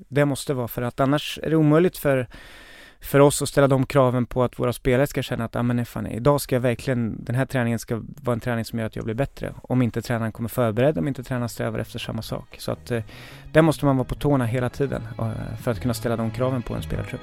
det måste vara för att annars är det omöjligt för för oss att ställa de kraven på att våra spelare ska känna att, ah, men fan, idag ska jag verkligen, den här träningen ska vara en träning som gör att jag blir bättre. Om inte tränaren kommer förberedd, om inte tränaren strävar efter samma sak. Så att eh, där måste man vara på tårna hela tiden eh, för att kunna ställa de kraven på en spelartrupp.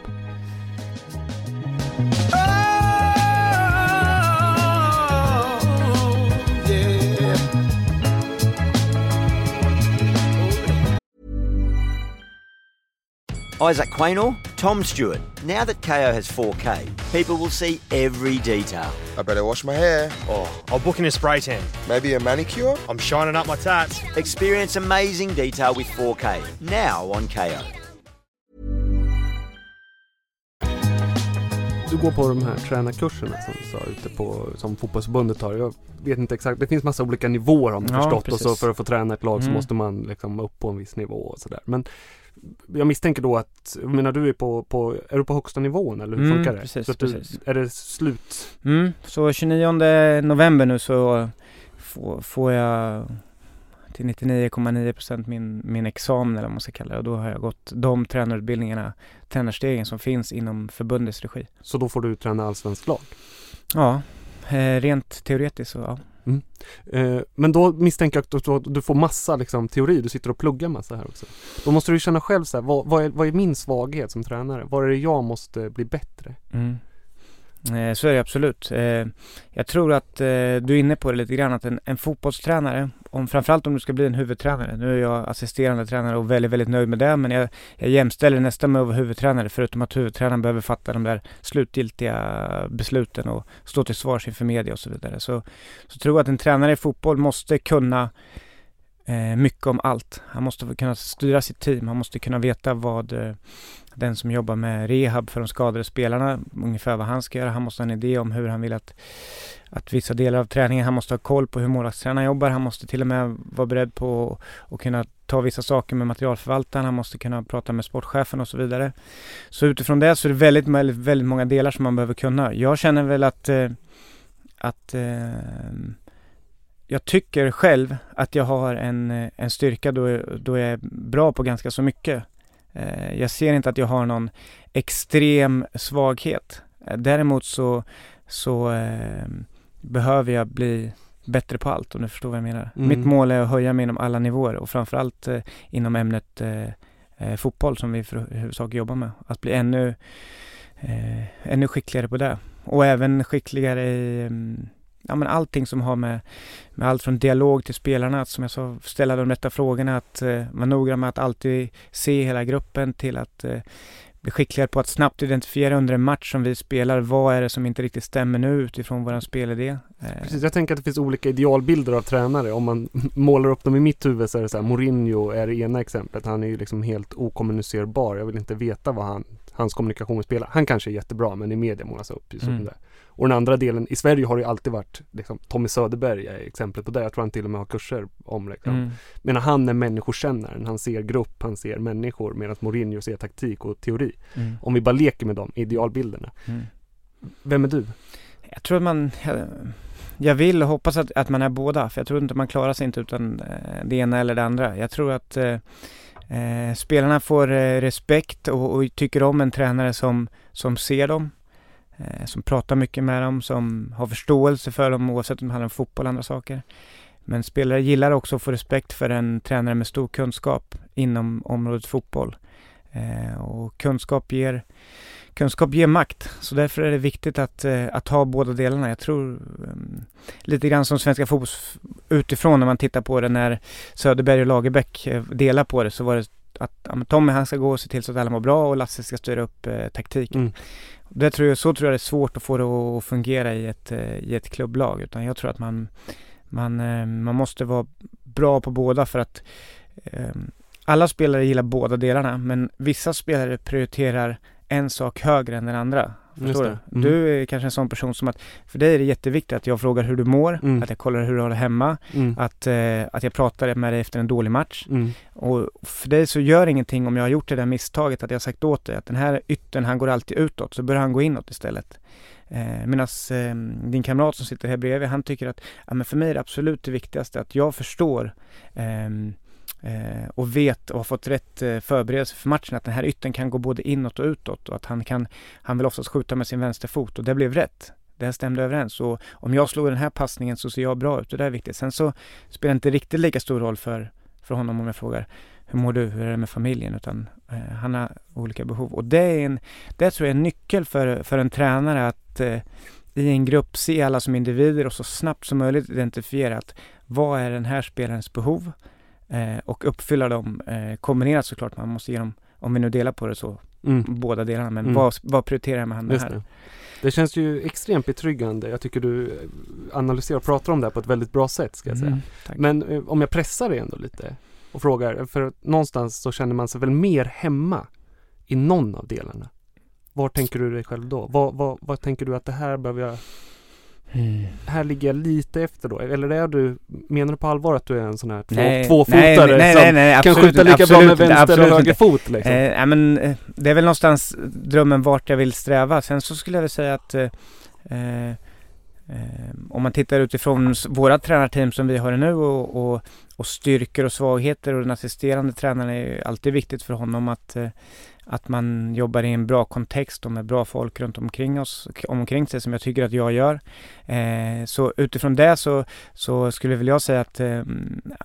Isaac Quaynor, Tom Stewart. Now that KO has 4K, people will see every detail. I better wash my hair. Oh, I'll book in a spray tan. Maybe a manicure? I'm shining up my tats. Experience amazing detail with 4K. Now on KO. Du går på de här tränarkurserna som du sa ute på, som fotbollsförbundet har. Jag vet inte exakt, det finns massa olika nivåer om jag ja, förstått precis. och så för att få träna ett lag mm. så måste man liksom upp på en viss nivå och sådär. Men jag misstänker då att, jag menar du är på, på, är du på högsta nivån eller hur mm, funkar det? Precis, så. Du, är det slut? Mm, så 29 november nu så får, får jag till 99,9% min, min examen eller vad man ska kalla det och då har jag gått de tränarutbildningarna, tränarstegen som finns inom förbundets regi. Så då får du träna allsvenskt lag? Ja, eh, rent teoretiskt så ja. Mm. Eh, men då misstänker jag att du, du får massa liksom, teori, du sitter och pluggar massa här också. Då måste du känna själv så här, vad, vad, är, vad är min svaghet som tränare? Var är det jag måste bli bättre? Mm. Eh, så är det absolut. Eh, jag tror att eh, du är inne på det lite grann att en, en fotbollstränare, om, framförallt om du ska bli en huvudtränare, nu är jag assisterande tränare och väldigt, väldigt nöjd med det, men jag, jag jämställer nästan med att vara huvudtränare, förutom att huvudtränaren behöver fatta de där slutgiltiga besluten och stå till svars inför media och så vidare. Så, så tror jag att en tränare i fotboll måste kunna eh, mycket om allt. Han måste kunna styra sitt team, han måste kunna veta vad eh, den som jobbar med rehab för de skadade spelarna, ungefär vad han ska göra. Han måste ha en idé om hur han vill att, att vissa delar av träningen, han måste ha koll på hur målvaktstränaren jobbar. Han måste till och med vara beredd på att kunna ta vissa saker med materialförvaltaren. Han måste kunna prata med sportchefen och så vidare. Så utifrån det så är det väldigt, väldigt, väldigt många delar som man behöver kunna. Jag känner väl att, eh, att eh, jag tycker själv att jag har en, en styrka då, då jag är bra på ganska så mycket. Eh, jag ser inte att jag har någon extrem svaghet. Eh, däremot så, så eh, behöver jag bli bättre på allt om du förstår vad jag menar. Mm. Mitt mål är att höja mig inom alla nivåer och framförallt eh, inom ämnet eh, eh, fotboll som vi för huvudsak jobbar med. Att bli ännu, ännu skickligare på det. Och även skickligare i mm, ja, men allting som har med, med allt från dialog till spelarna, att som jag sa, ställa de rätta frågorna, att eh, vara noggrann med att alltid se hela gruppen till att eh, blir skickligare på att snabbt identifiera under en match som vi spelar. Vad är det som inte riktigt stämmer nu utifrån våran spelidé? Eh, Precis, jag tänker att det finns olika idealbilder av tränare. Om man målar upp dem i mitt huvud så är det så här, Mourinho är det ena exemplet. Han är ju liksom helt okommunicerbar. Jag vill inte veta vad han, hans kommunikation spelar. Han kanske är jättebra men i media målas upp just Mm. det. Och den andra delen, i Sverige har det ju alltid varit liksom, Tommy Söderberg är exemplet på det. Jag tror han till och med har kurser om liksom. Mm. Men han är människokännaren. Han ser grupp, han ser människor. Medan Mourinho ser taktik och teori. Mm. Om vi bara leker med de idealbilderna. Mm. Vem är du? Jag tror att man, jag, jag vill och hoppas att, att man är båda, för jag tror inte man klarar sig inte utan eh, det ena eller det andra. Jag tror att eh, eh, spelarna får eh, respekt och, och tycker om en tränare som, som ser dem, eh, som pratar mycket med dem, som har förståelse för dem oavsett om det handlar om fotboll eller andra saker. Men spelare gillar också att få respekt för en tränare med stor kunskap inom området fotboll. Eh, och kunskap ger Kunskap ger makt, så därför är det viktigt att, eh, att ha båda delarna. Jag tror um, lite grann som svenska fotboll utifrån när man tittar på det när Söderberg och Lagerbäck eh, delar på det så var det att ja, men Tommy han ska gå och se till så att alla mår bra och Lasse ska styra upp eh, taktiken. Mm. Det tror jag, så tror jag det är svårt att få det att fungera i ett, eh, i ett klubblag utan jag tror att man, man, eh, man måste vara bra på båda för att ehm, alla spelare gillar båda delarna men vissa spelare prioriterar en sak högre än den andra. Förstår du? Mm. Du är kanske en sån person som att för dig är det jätteviktigt att jag frågar hur du mår, Mm. att jag kollar hur du har det hemma, Mm. att, eh, att jag pratar med dig efter en dålig match. Mm. Och för dig så gör ingenting om jag har gjort det där misstaget att jag har sagt åt dig att den här yttern, han går alltid utåt, så börjar han gå inåt istället. Eh, Medan eh, din kamrat som sitter här bredvid, han tycker att ja, men för mig är det absolut det viktigaste att jag förstår eh, Eh, och vet och har fått rätt eh, förberedelse för matchen att den här yttern kan gå både inåt och utåt och att han kan, han vill oftast skjuta med sin vänsterfot och det blev rätt. Det här stämde överens och om jag slår den här passningen så ser jag bra ut och det är viktigt. Sen så spelar det inte riktigt lika stor roll för, för honom om jag frågar hur mår du, hur är det med familjen? Utan eh, han har olika behov och det är en, det tror jag är en nyckel för, för en tränare att eh, i en grupp se alla som individer och så snabbt som möjligt identifiera att vad är den här spelarens behov eh, och uppfylla dem eh, kombinerat såklart. Man måste ge dem, om vi nu delar på det så, Mm. båda delarna. Men Mm. vad, vad prioriterar man Just här? det. det känns ju extremt betryggande. Jag tycker du eh, analyserar och pratar om det här på ett väldigt bra sätt ska jag säga. Mm. Men eh, om jag pressar dig ändå lite och frågar, för någonstans så känner man sig väl mer hemma i någon av delarna. Var tänker du dig själv då? Vad, vad, vad tänker du att det här behöver jag Mm. här ligger jag lite efter då? Eller är du, menar du på allvar att du är en sån här två, Nej, tvåfotare nej, nej, som nej, nej, kan absolut skjuta lika bra med absolut vänster och absolut höger fot liksom? Eh, ja, men, eh, det är väl någonstans drömmen vart jag vill sträva. Sen så skulle jag väl säga att eh, eh, eh, om man tittar utifrån våra tränarteam som vi har nu och, och, och styrkor och svagheter och den assisterande tränaren är ju alltid viktigt för honom att att man jobbar i en bra kontext och med bra folk runt omkring oss, omkring sig som jag tycker att jag gör. Eh, så utifrån det så, så skulle väl jag säga att eh,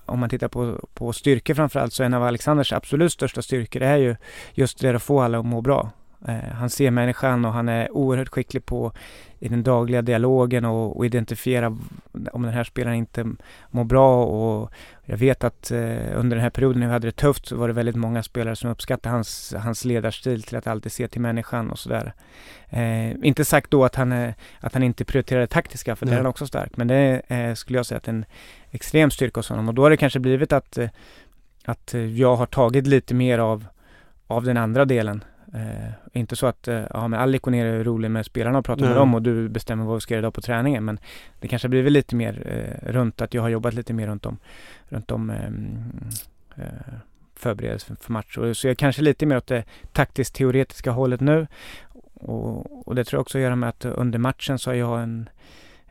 om man tittar på, på styrkor framförallt så en av Alexanders absolut största styrkor är ju just det att få alla att må bra. Eh, han ser människan och han är oerhört skicklig på i den dagliga dialogen och, och identifiera om den här spelaren inte mår bra och jag vet att eh, under den här perioden när vi hade det tufft så var det väldigt många spelare som uppskattade hans, hans ledarstil till att alltid se till människan och sådär. Eh, inte sagt då att han, är, att han inte prioriterar det taktiska för det är han också stark men det eh, skulle jag säga att en extrem styrka hos honom och då har det kanske blivit att, eh, att eh, jag har tagit lite mer av, av den andra delen. Eh, inte så att, eh, ja men och är rolig med spelarna och pratar med Nej. dem och du bestämmer vad vi ska göra idag på träningen men det kanske blivit lite mer eh, runt att jag har jobbat lite mer runt om, runt om ehm, eh, förberedelse för match. Och, så jag är kanske lite mer åt det taktiskt teoretiska hållet nu. Och, och det tror jag också att göra med att under matchen så har jag en,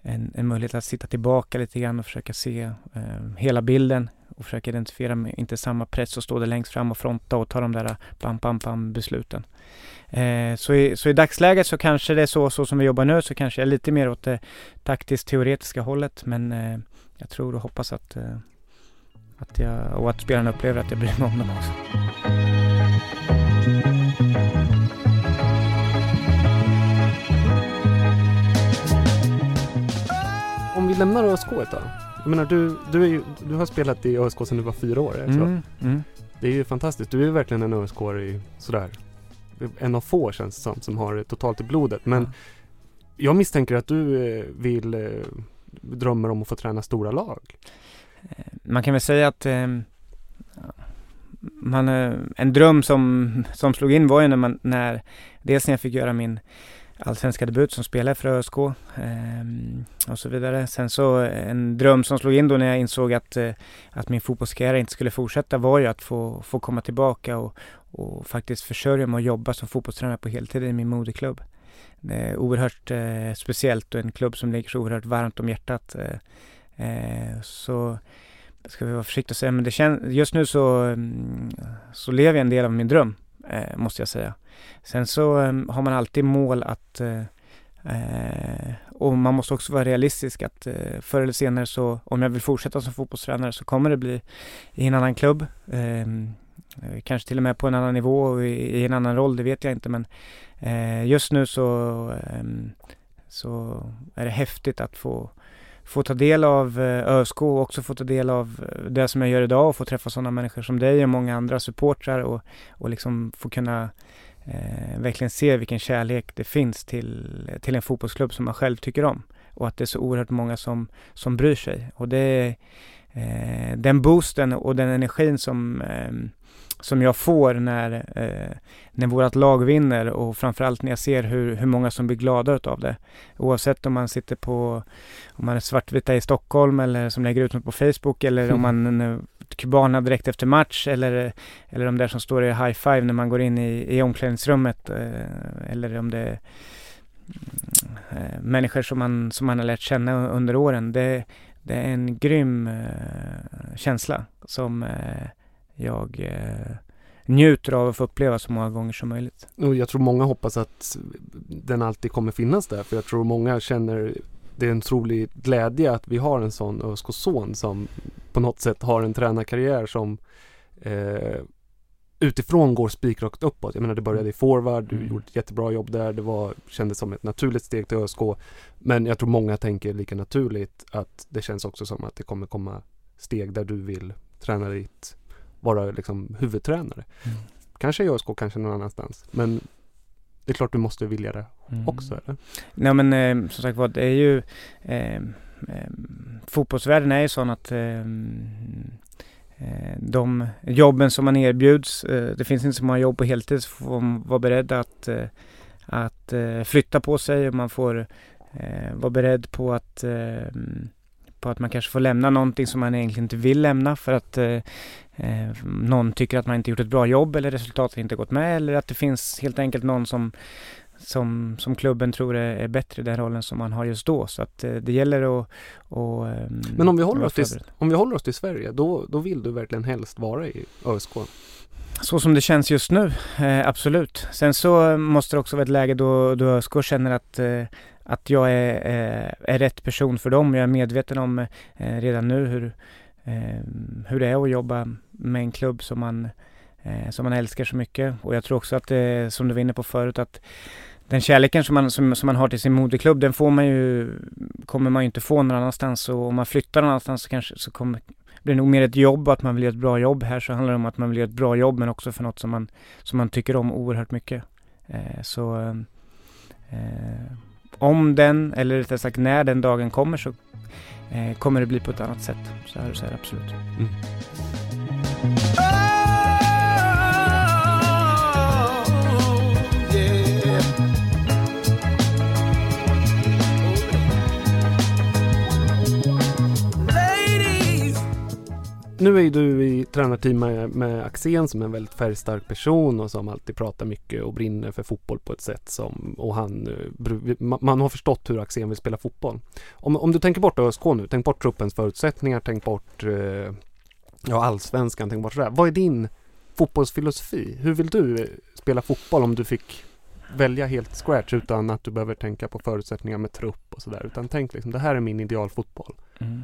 en, en möjlighet att sitta tillbaka lite grann och försöka se eh, hela bilden och försöka identifiera med inte samma press och stå där längst fram och fronta och ta de där eh, pam-pam-pam besluten. Eh, så, i, så i dagsläget så kanske det är så, så som vi jobbar nu så kanske jag är lite mer åt det taktiskt teoretiska hållet men eh, jag tror och hoppas att, eh, att jag, och att spelarna upplever att jag bryr mig om dem också. Lämnar ÖSK ett tag. Jag menar du, du, är ju, du har spelat i ÖSK sedan du var fyra år, det så? Mm, mm. Det är ju fantastiskt. Du är ju verkligen en ösk i sådär en av få känns det som, som har det totalt i blodet. Men jag misstänker att du eh, vill, eh, drömmer om att få träna stora lag. Man kan väl säga att eh, man, eh, en dröm som, som slog in var ju när man, när, dels när jag fick göra min allsvenska debut som spelare för ÖSK eh, och så vidare. Sen så eh, en dröm som slog in då när jag insåg att, eh, att min fotbollskarriär inte skulle fortsätta var ju att få, få komma tillbaka och, och faktiskt försörja mig och jobba som fotbollstränare på heltid i min moderklubb. Det är oerhört eh, speciellt och en klubb som ligger så oerhört varmt om hjärtat. Eh, eh, så ska vi vara försiktiga och säga, men det känns, just nu så, mm, så lever jag en del av min dröm, eh, måste jag säga. Sen så eh, har man alltid mål att eh, eh, och man måste också vara realistisk att eh, förr eller senare så, om jag vill fortsätta som fotbollstränare så kommer det bli i en annan klubb. Ehm, eh, kanske till och med på en annan nivå och i, i en annan roll, det vet jag inte men eh, just nu så, ehm, så är det häftigt att få få ta del av eh, ÖSK och också få ta del av eh, det som jag gör idag och få träffa sådana människor som dig och många andra supportrar och, och liksom få kunna eh, verkligen se vilken kärlek det finns till, till en fotbollsklubb som man själv tycker om. Och att det är så oerhört många som, som bryr sig. Och det är eh, den boosten och den energin som eh, som jag får när, eh, när vårt lag vinner och framförallt när jag ser hur, hur många som blir glada av det. Oavsett om man sitter på, om man är svartvita i Stockholm eller som lägger ut något på Facebook eller mm. om man är direkt efter match eller, eller de där som står i high five när man går in i, i omklädningsrummet eh, eller om det är eh, människor som man, som man har lärt känna under åren. Det, det är en grym eh, känsla som eh, jag eh, njuter av att få uppleva så många gånger som möjligt. Och jag tror många hoppas att den alltid kommer finnas där för jag tror många känner det är en otrolig glädje att vi har en sån ÖSK-son som på något sätt har en tränarkarriär som eh, utifrån går spikrakt uppåt. Jag menar det började i forward, du mm. gjorde ett jättebra jobb där, det var, kändes som ett naturligt steg till ÖSK. Men jag tror många tänker lika naturligt att det känns också som att det kommer komma steg där du vill träna ditt vara liksom huvudtränare. Mm. Kanske i ÖSK, kanske någon annanstans. Men det är klart du måste vilja det mm. också eller? Nej men eh, som sagt var det är ju eh, eh, Fotbollsvärlden är ju sån att eh, eh, de jobben som man erbjuds, eh, det finns inte så många jobb på heltid så får man vara beredd att, att flytta på sig och man får vara beredd på att på att man kanske får lämna någonting som man egentligen inte vill lämna för att eh, eh, någon tycker att man inte gjort ett bra jobb eller resultatet inte gått med eller att det finns helt enkelt någon som som, som klubben tror är, bättre i den rollen som man har just då. Så att eh, det gäller att... Och, eh, Men om vi, håller oss till, om vi håller oss till Sverige, då, då vill du verkligen helst vara i ÖSK? Så som det känns just nu, eh, absolut. Sen så måste det också vara ett läge då, då ÖSK känner att eh, att jag är, är, är, rätt person för dem. Jag är medveten om eh, redan nu hur, eh, Ehm, hur det är att jobba med en klubb som man, eh, som man älskar så mycket. Och jag tror också att det, som du var inne på förut, att den kärleken som man, som, som man har till sin moderklubb, den får man ju, kommer man ju inte få någon annanstans. Och om man flyttar någon annanstans så kanske så kommer, blir det nog mer ett jobb och att man vill göra ett bra jobb. Här så handlar det om att man vill göra ett bra jobb men också för något som man, som man tycker om oerhört mycket. Eh, så eh, om den, eller rättare sagt när den dagen kommer så eh, kommer det bli på ett annat sätt. Så här, så här absolut. Mm. Nu är ju du i tränarteam med, med Axén som är en väldigt färgstark person och som alltid pratar mycket och brinner för fotboll på ett sätt som och han eh, man har förstått hur Axén vill spela fotboll. Om, om du tänker bort ÖSK nu, tänk bort truppens förutsättningar, tänk bort eh, ja, allsvenskan, tänk bort sådär. Vad är din fotbollsfilosofi? Hur vill du eh, spela fotboll om du fick välja helt scratch utan att du behöver tänka på förutsättningar med trupp och sådär. Utan tänk liksom, det här är min idealfotboll. Mm.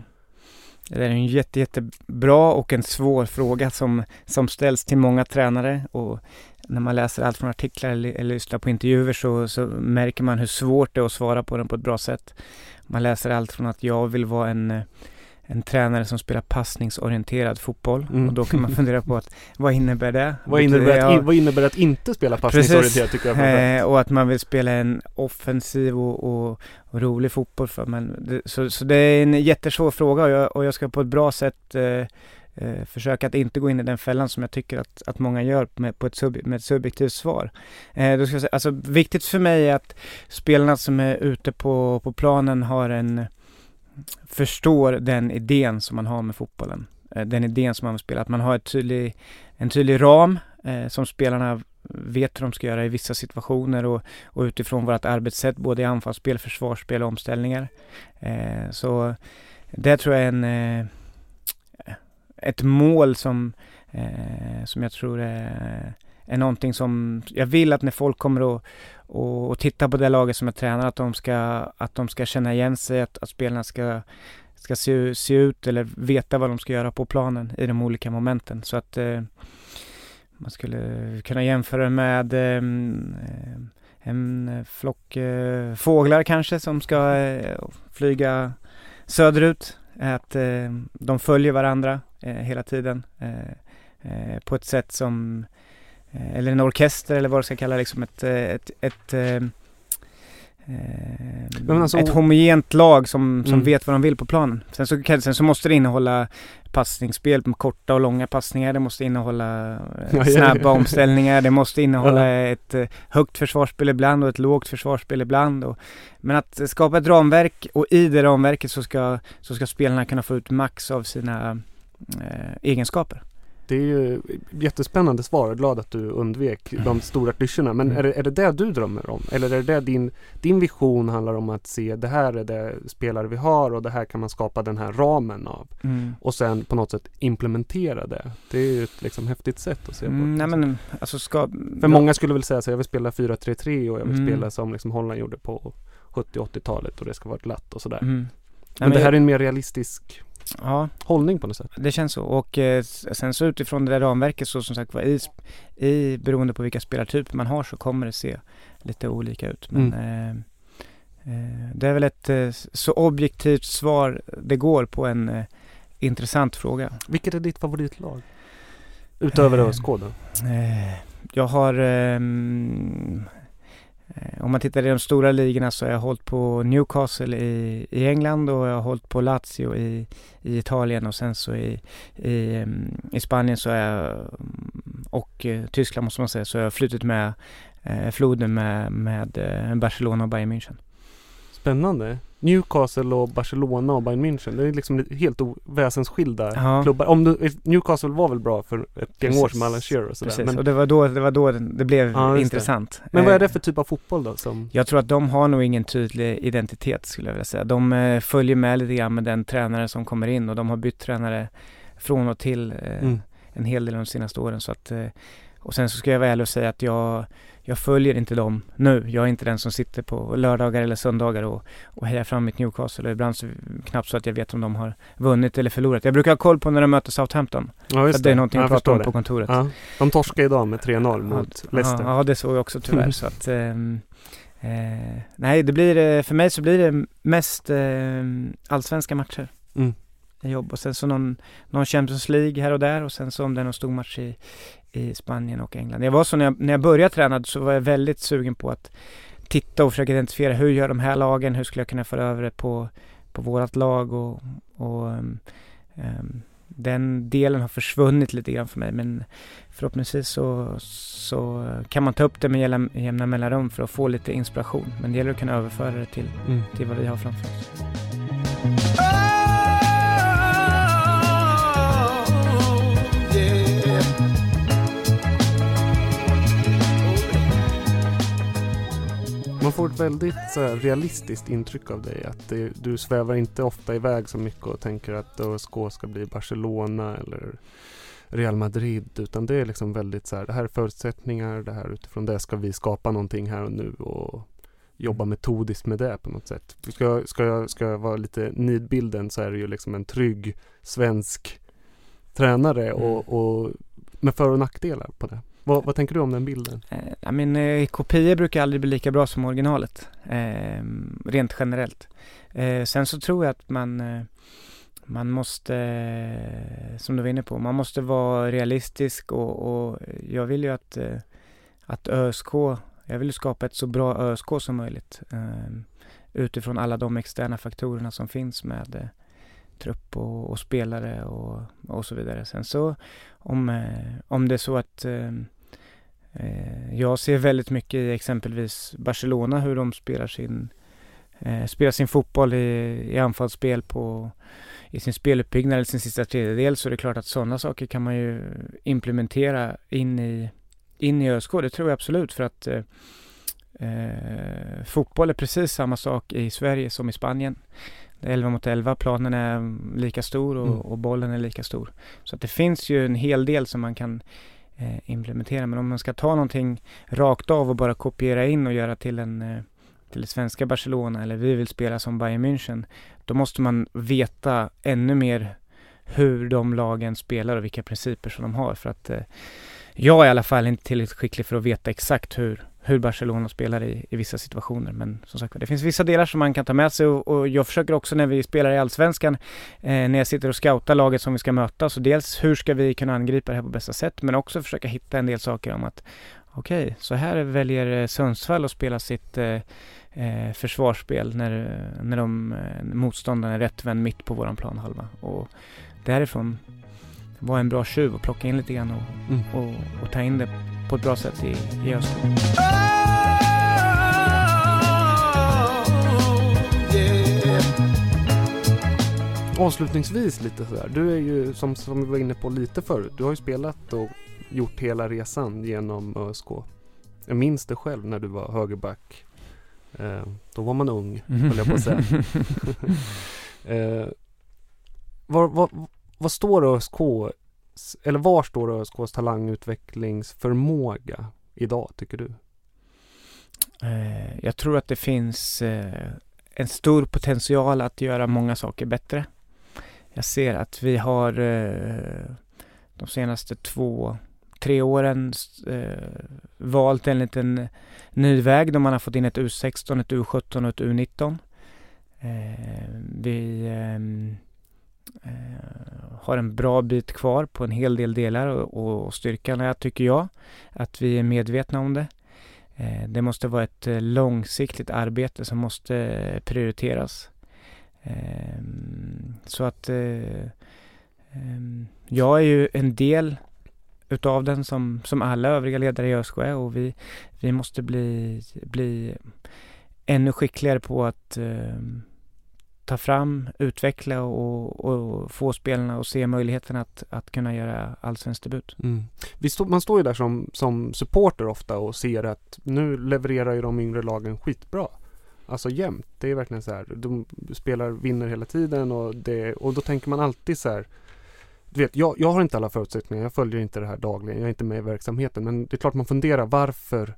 Det är en jätte, jättebra och en svår fråga som, som ställs till många tränare och när man läser allt från artiklar eller, eller lyssnar på intervjuer så, så märker man hur svårt det är att svara på den på ett bra sätt. Man läser allt från att jag vill vara en en tränare som spelar passningsorienterad fotboll. Mm. Och då kan man fundera på att vad innebär det? Vad innebär, att, in, vad innebär det att inte spela passningsorienterat tycker jag. Eh, och att man vill spela en offensiv och, och, och rolig fotboll. För man, det, så, så det är en jättesvår fråga och jag, och jag ska på ett bra sätt eh, eh, försöka att inte gå in i den fällan som jag tycker att, att många gör med, på ett, sub, med ett subjektivt svar. Eh, då ska jag säga, alltså, viktigt för mig är att spelarna som är ute på, på planen har en förstår den idén som man har med fotbollen. Eh, den idén som man vill spela. Att man har ett tydlig, en tydlig ram eh, som spelarna vet hur de ska göra i vissa situationer och, och utifrån vårt arbetssätt både i anfallsspel, försvarsspel och omställningar. Eh, så det tror jag är en, eh, ett mål som, eh, som jag tror är, är någonting som jag vill att när folk kommer och, och, och titta på det laget som jag tränar att de ska, att de ska känna igen sig, att, att spelarna ska ska se, se ut eller veta vad de ska göra på planen i de olika momenten. Så att eh, man skulle kunna jämföra med ehm, eh, en flock eh, fåglar kanske som ska eh, flyga söderut. Att eh, de följer varandra eh, hela tiden eh, eh på ett sätt som eller en orkester eller vad du ska kalla liksom ett, ett, ett, ett Eh, alltså, ett homogent lag som, som Mm. vet vad de vill på planen. Sen så, sen så måste det innehålla passningsspel med korta och långa passningar. Det måste innehålla eh, snabba omställningar. Det måste innehålla ett eh, högt försvarsspel ibland och ett lågt försvarsspel ibland. Och, men att skapa ett ramverk och i det ramverket så ska, så ska spelarna kunna få ut max av sina eh, egenskaper. Det är ju jättespännande svar. Jag är glad att du undvek de stora klyschorna. Men Mm. är, det, är det det du drömmer om? Eller är det det din, din vision handlar om att se det här är det spelare vi har och det här kan man skapa den här ramen av. Mm. Och sen på något sätt implementera det. Det är ju ett liksom häftigt sätt att se på Mm, det. nej men alltså ska... För många skulle väl säga så jag vill spela 4-3-3 och jag vill Mm. spela som liksom Holland gjorde på 70-80-talet och det ska vara glatt och sådär. Mm. Men, men det här jag- är en mer realistisk Ja. hållning på något sätt. Det känns så och eh, sen så utifrån det där ramverket så som sagt var i, i beroende på vilka spelartyper man har så kommer det se lite olika ut. Men eh, eh, det är väl ett eh, så objektivt svar det går på en eh, intressant fråga. Vilket är ditt favoritlag? Utöver Eh, ÖSK då? Jag har ehm, eh, Eh, om man tittar i de stora ligorna så har jag hållit på Newcastle i, i England och jag har hållit på Lazio i, i Italien och sen så i, i, i Spanien så är jag mm, och eh, Tyskland måste man säga så har jag flutit med eh, floden med, med eh, Barcelona och Bayern München. Spännande. Newcastle och Barcelona och Bayern München. Det är liksom helt väsensskilda Ja. klubbar. Om du, Newcastle var väl bra för ett gäng år med Alan Shearer och sådär. Precis, Men, och det var då det, var då det, blev Ja, just det. intressant. men vad är Eh, det för typ av fotboll då? Som, Jag tror att de har nog ingen tydlig identitet skulle jag vilja säga. De eh, följer med lite grann med den tränare som kommer in och de har bytt tränare från och till eh, Mm. en hel del de senaste åren. Så att, eh, och sen så ska jag vara ärlig och säga att jag, jag följer inte dem nu. Jag är inte den som sitter på lördagar eller söndagar och, och hejar fram mitt Newcastle. Och ibland så knappt så att jag vet om de har vunnit eller förlorat. Jag brukar ha koll på när de möter Southampton. Ja, just att det är det. någonting Ja, jag jag pratar om förstår på det. kontoret. Ja. De torskade idag med 3-0 mot Ja, Leicester. Ja, det såg jag också tyvärr. så att, ehm, eh, nej, det blir, eh, för mig så blir det mest eh, allsvenska matcher. Mm. Jobb och sen så någon, någon Champions League här och där och sen så om det är någon stor match i, i Spanien och England. Jag var så när jag, när jag började träna så var jag väldigt sugen på att titta och försöka identifiera hur gör de här lagen, hur skulle jag kunna föra över det på, på vårat lag och, och ehm, ehm, den delen har försvunnit lite grann för mig men förhoppningsvis så, så kan man ta upp det med jämna, jämna mellanrum för att få lite inspiration. Men det gäller att kunna överföra det till, Mm. till vad vi har framför oss. Man får ett väldigt så här, realistiskt intryck av dig. Att det, du svävar inte ofta iväg så mycket och tänker att ÖSK ska bli Barcelona eller Real Madrid. Utan det är liksom väldigt så här, det här är förutsättningar, det här utifrån det ska vi skapa någonting här och nu och jobba metodiskt med det på något sätt. Ska, jag- ska, jag, ska jag vara lite nidbilden så är det ju liksom en trygg svensk tränare och, och med för och nackdelar på det. Vad, vad tänker du om den bilden? Eh, ja, men, eh, kopior brukar aldrig bli lika bra som originalet. Eh, rent generellt. Eh, sen så tror jag att man, eh, man måste, eh, som du var inne på, man måste vara realistisk och, och jag vill ju att, eh, att ÖSK, jag vill skapa ett så bra ÖSK som möjligt eh, utifrån alla de externa faktorerna som finns med eh, trupp och, och, spelare och, och så vidare. Sen så om, eh, om det är så att eh, eh, jag ser väldigt mycket i exempelvis Barcelona hur de spelar sin, eh, spelar sin fotboll i, i anfallsspel på i sin speluppbyggnad eller sin sista tredjedel så är det klart att sådana saker kan man ju implementera in i, in i ÖSK. Det tror jag absolut för att eh, eh fotboll är precis samma sak i Sverige som i Spanien. 11 mot 11, planen är lika stor och, mm. och, bollen är lika stor. Så att det finns ju en hel del som man kan eh, implementera. Men om man ska ta någonting rakt av och bara kopiera in och göra till en eh, till det svenska Barcelona eller vi vill spela som Bayern München då måste man veta ännu mer hur de lagen spelar och vilka principer som de har för att eh, jag är i alla fall inte tillräckligt skicklig för att veta exakt hur, hur Barcelona spelar i, i vissa situationer. Men som sagt det finns vissa delar som man kan ta med sig och, och jag försöker också när vi spelar i Allsvenskan, eh, när jag sitter och scoutar laget som vi ska möta, så dels hur ska vi kunna angripa det här på bästa sätt, men också försöka hitta en del saker om att okej, okay, så här väljer eh, Sundsvall att spela sitt eh, eh, försvarsspel när, när de, eh, motståndaren är rättvänd mitt på våran planhalva. Och därifrån vara en bra tjuv och plocka in lite grann och, mm. och, och, ta in det på ett bra sätt i, i Öster. Avslutningsvis lite sådär. Du är ju som, som vi var inne på lite förut. Du har ju spelat och gjort hela resan genom ÖSK. Jag minns det själv när du var högerback Eh, då var man ung, höll jag på att säga. eh, var, var, var står ÖSK, eller var står ÖSKs talangutvecklingsförmåga idag, tycker du? Eh, jag tror att det finns eh, en stor potential att göra många saker bättre. Jag ser att vi har eh, de senaste två tre åren valt en liten ny väg då man har fått in ett U16, ett U17 och ett U19. Vi ehm, Eh, har en bra bit kvar på en hel del delar och, och styrkan är, tycker jag, att vi är medvetna om det. Eh, det måste vara ett eh, långsiktigt arbete som måste eh, prioriteras. Ehm, så att ehm, jag är ju en del utav den som, som alla övriga ledare i ÖSK är och vi, vi måste bli, bli ännu skickligare på att eh, ta fram, utveckla och, och, få spelarna att se möjligheten att, att kunna göra allsvensk debut. Mm. Stå, man står ju där som, som supporter ofta och ser att nu levererar ju de yngre lagen skitbra. Alltså jämt. Det är verkligen så här. De spelar, vinner hela tiden och, det, och då tänker man alltid så här du vet, jag, jag har inte alla förutsättningar. Jag följer inte det här dagligen. Jag är inte med i verksamheten. Men det är klart man funderar varför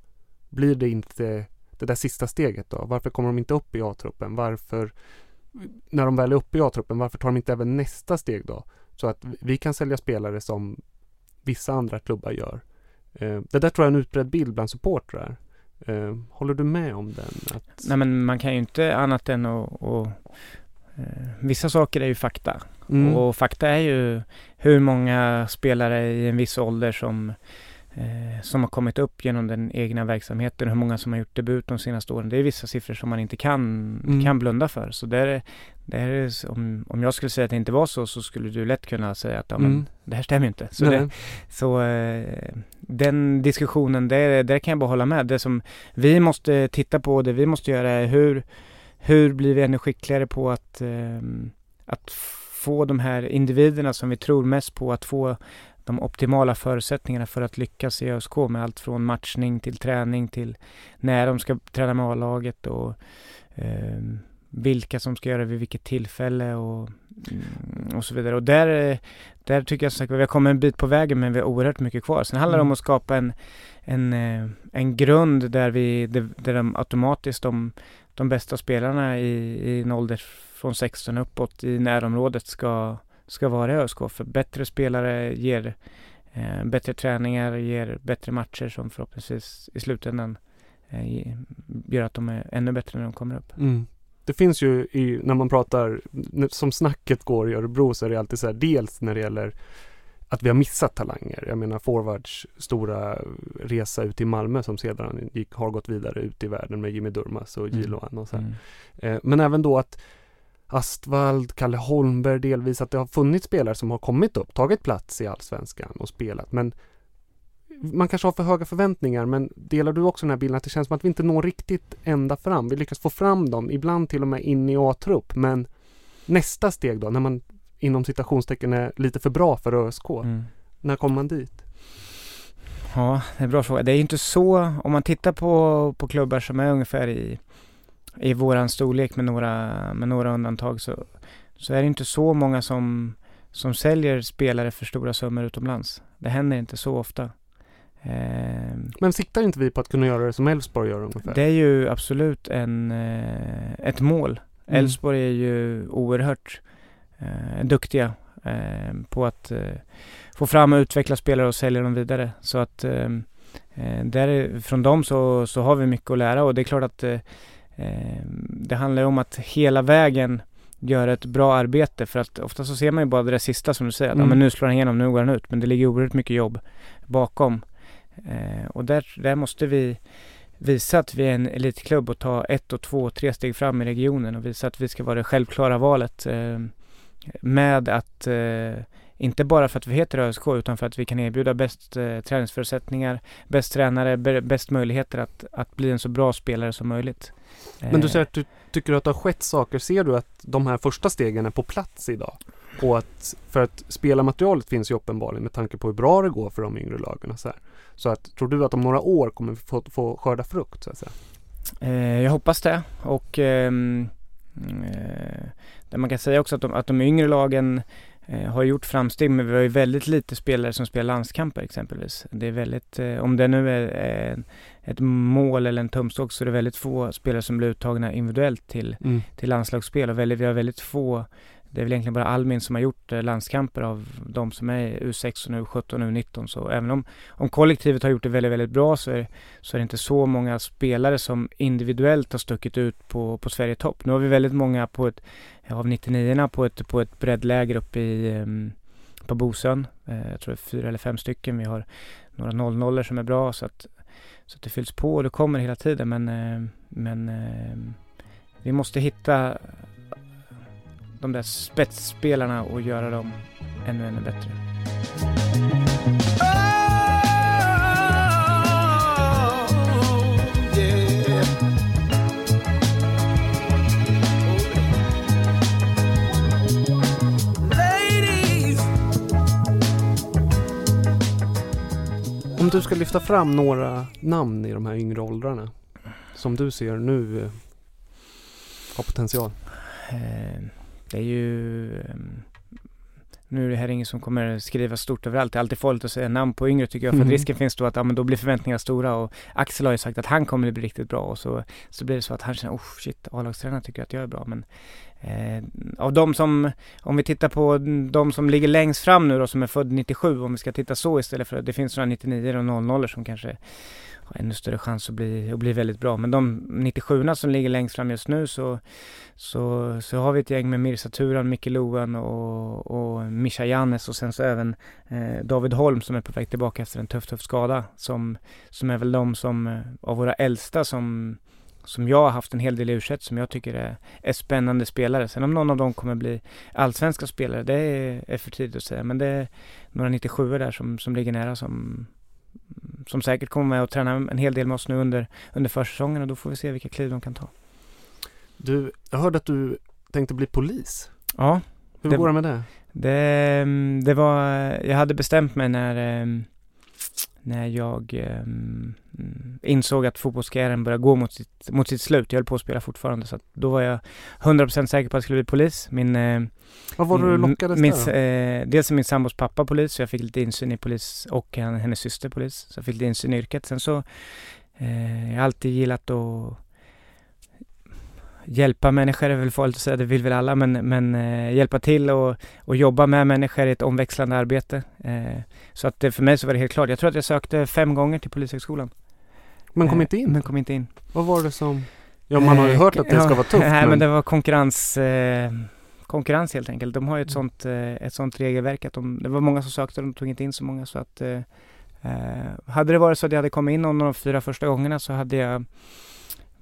blir det inte det där sista steget då? Varför kommer de inte upp i A-truppen? Varför, när de väl är uppe i A-truppen, varför tar de inte även nästa steg då? Så att vi kan sälja spelare som vissa andra klubbar gör. Eh, det där tror jag är en utbredd bild bland supportrar. Eh, håller du med om den? Att... Nej men man kan ju inte annat än att Eh, vissa saker är ju fakta. Mm. Och fakta är ju hur många spelare i en viss ålder som, eh, som har kommit upp genom den egna verksamheten, hur många som har gjort debut de senaste åren. Det är vissa siffror som man inte kan, mm. kan blunda för. Så där, där om, om jag skulle säga att det inte var så, så skulle du lätt kunna säga att ja, men, mm. det här stämmer ju inte. Så, det, så eh, den diskussionen, där, där kan jag bara hålla med. Det som vi måste titta på, det vi måste göra är hur hur blir vi ännu skickligare på att, eh, att få de här individerna som vi tror mest på att få de optimala förutsättningarna för att lyckas i ÖSK med allt från matchning till träning till när de ska träna med A-laget och eh, vilka som ska göra det vid vilket tillfälle och, mm, och så vidare. Och där, där tycker jag som sagt vi har kommit en bit på vägen men vi har oerhört mycket kvar. Sen handlar det mm. om att skapa en, en, eh, en grund där vi, där de automatiskt de de bästa spelarna i, i en ålder från 16 uppåt i närområdet ska, ska vara i ÖSK. För bättre spelare ger eh, bättre träningar, ger bättre matcher som förhoppningsvis i slutändan eh, gör att de är ännu bättre när de kommer upp. Mm. det finns ju i, när man pratar, som snacket går i Örebro så är det alltid så här, dels när det gäller att vi har missat talanger. Jag menar forwards stora resa ut till Malmö som sedan gick, har gått vidare ut i världen med Jimmy Durmaz och Mm. Jiloan och så. Mm. Eh, men även då att Astvald, Kalle Holmberg delvis, att det har funnits spelare som har kommit upp, tagit plats i Allsvenskan och spelat. Men man kanske har för höga förväntningar, men delar du också den här bilden att det känns som att vi inte når riktigt ända fram? Vi lyckas få fram dem, ibland till och med in i A-trupp, men nästa steg då, när man inom citationstecken är lite för bra för ÖSK, Mm. när kommer man dit? Ja, det är en bra fråga. Det är ju inte så, om man tittar på, på klubbar som är ungefär i, i våran storlek med några, med några undantag så, så är det inte så många som, som säljer spelare för stora summor utomlands. Det händer inte så ofta. Ehm, Men siktar inte vi på att kunna göra det som Elfsborg gör ungefär? det är ju absolut en, eh, ett mål. Mm. Elfsborg är ju oerhört eh, duktiga eh, på att eh, få fram och utveckla spelare och sälja dem vidare. Så att eh, eh, där, från dem så, så har vi mycket att lära och det är klart att eh, det handlar ju om att hela vägen göra ett bra arbete för att ofta så ser man ju bara det där sista som du säger, att ja, Mm. men nu slår han igenom, nu går han ut. Men det ligger oerhört mycket jobb bakom. Eh, och där, där måste vi visa att vi är en elitklubb och ta ett och två och tre steg fram i regionen och visa att vi ska vara det självklara valet eh, med att eh, inte bara för att vi heter ÖSK utan för att vi kan erbjuda bäst eh, träningsförutsättningar, bäst tränare, bä- bäst möjligheter att, att bli en så bra spelare som möjligt. Men du Eh, säger att du tycker att det har skett saker. Ser du att de här första stegen är på plats idag? Och att, för att spelarmaterialet finns ju uppenbarligen med tanke på hur bra det går för de yngre lagen så här. Så att, tror du att om några år kommer vi få, få skörda frukt så att säga? Eh, jag hoppas det och ehm, eh, man kan säga också att de, att de yngre lagen har gjort framsteg men vi har ju väldigt lite spelare som spelar landskamper exempelvis. Det är väldigt, eh, om det nu är eh, ett mål eller en tumstock så är det väldigt få spelare som blir uttagna individuellt till, Mm. till landslagsspel och väldigt, vi har väldigt få det är väl egentligen bara Almin som har gjort eh, landskamper av de som är U16, U17 och U19. Så även om, om kollektivet har gjort det väldigt, väldigt bra så är, så är det inte så många spelare som individuellt har stuckit ut på, på Sverige topp. Nu har vi väldigt många på ett, av 99 på ett, på ett breddläger uppe i, ehm, på Bosön. Eh, jag tror det är fyra eller fem stycken. Vi har några 00 som är bra så att, så att det fylls på och det kommer hela tiden. Men, eh, men ehm, vi måste hitta de där spetsspelarna och göra dem ännu, ännu bättre. Om du ska lyfta fram några namn i de här yngre åldrarna som du ser nu eh, har potential. Eh, det är ju... ehm, nu är det här ingen som kommer skriva stort överallt. Det är alltid farligt att säga namn på yngre tycker jag. För Mm. att risken finns då att ja, men då blir förväntningarna stora. Och Axel har ju sagt att han kommer bli riktigt bra. Och så, så blir det så att han känner, oh shit, A-lagstränaren tycker att jag är bra. Men eh, av de som, om vi tittar på de som ligger längst fram nu då, som är född 97. Om vi ska titta så istället för, det finns några 99 och 00 som kanske har ännu större chans att bli, att bli väldigt bra. Men de 97 som ligger längst fram just nu så, så, så har vi ett gäng med Mirza Turan, Micke Loen och, och Mischa Jannes och sen så även eh, David Holm som är på väg tillbaka efter en tuff, tuff skada. Som, som är väl de som, eh, av våra äldsta som, som jag har haft en hel del i u som jag tycker är, är spännande spelare. Sen om någon av dem kommer bli allsvenska spelare, det är, är för tidigt att säga. Men det är några 97 där som, som ligger nära som, som säkert kommer med och träna en hel del med oss nu under, under försäsongen och då får vi se vilka kliv de kan ta. Du, jag hörde att du tänkte bli polis. Ja. Hur det- går det med det? Det, mm, det var, jag hade bestämt mig när, ehm, när jag mm, insåg att fotbollskarriären började gå mot sitt, mot sitt slut. Jag höll på att spela fortfarande så att då var jag 100% säker på att jag skulle bli polis. Min, eh, Vad var det du lockades min, där eh, Dels är min sambos pappa polis så jag fick lite insyn i polis och hen- hennes syster polis. Så jag fick lite insyn i yrket. Sen så, eh, jag har alltid gillat att hjälpa människor är väl farligt att säga, det vill väl alla, men, men eh, hjälpa till och, och jobba med människor i ett omväxlande arbete. Eh, så att det, för mig så var det helt klart. Jag tror att jag sökte fem gånger till Polishögskolan. Men kom Eh, inte in? Men kom inte in. Vad var det som... Ja, man har ju Eh, hört att det ska vara tufft. Nej, men, men det var konkurrens, eh, konkurrens helt enkelt. De har ju ett Mm. sånt, eh, ett sånt regelverk att de, det var många som sökte och de tog inte in så många så att hade det varit så att jag hade kommit in någon av de fyra första gångerna så hade jag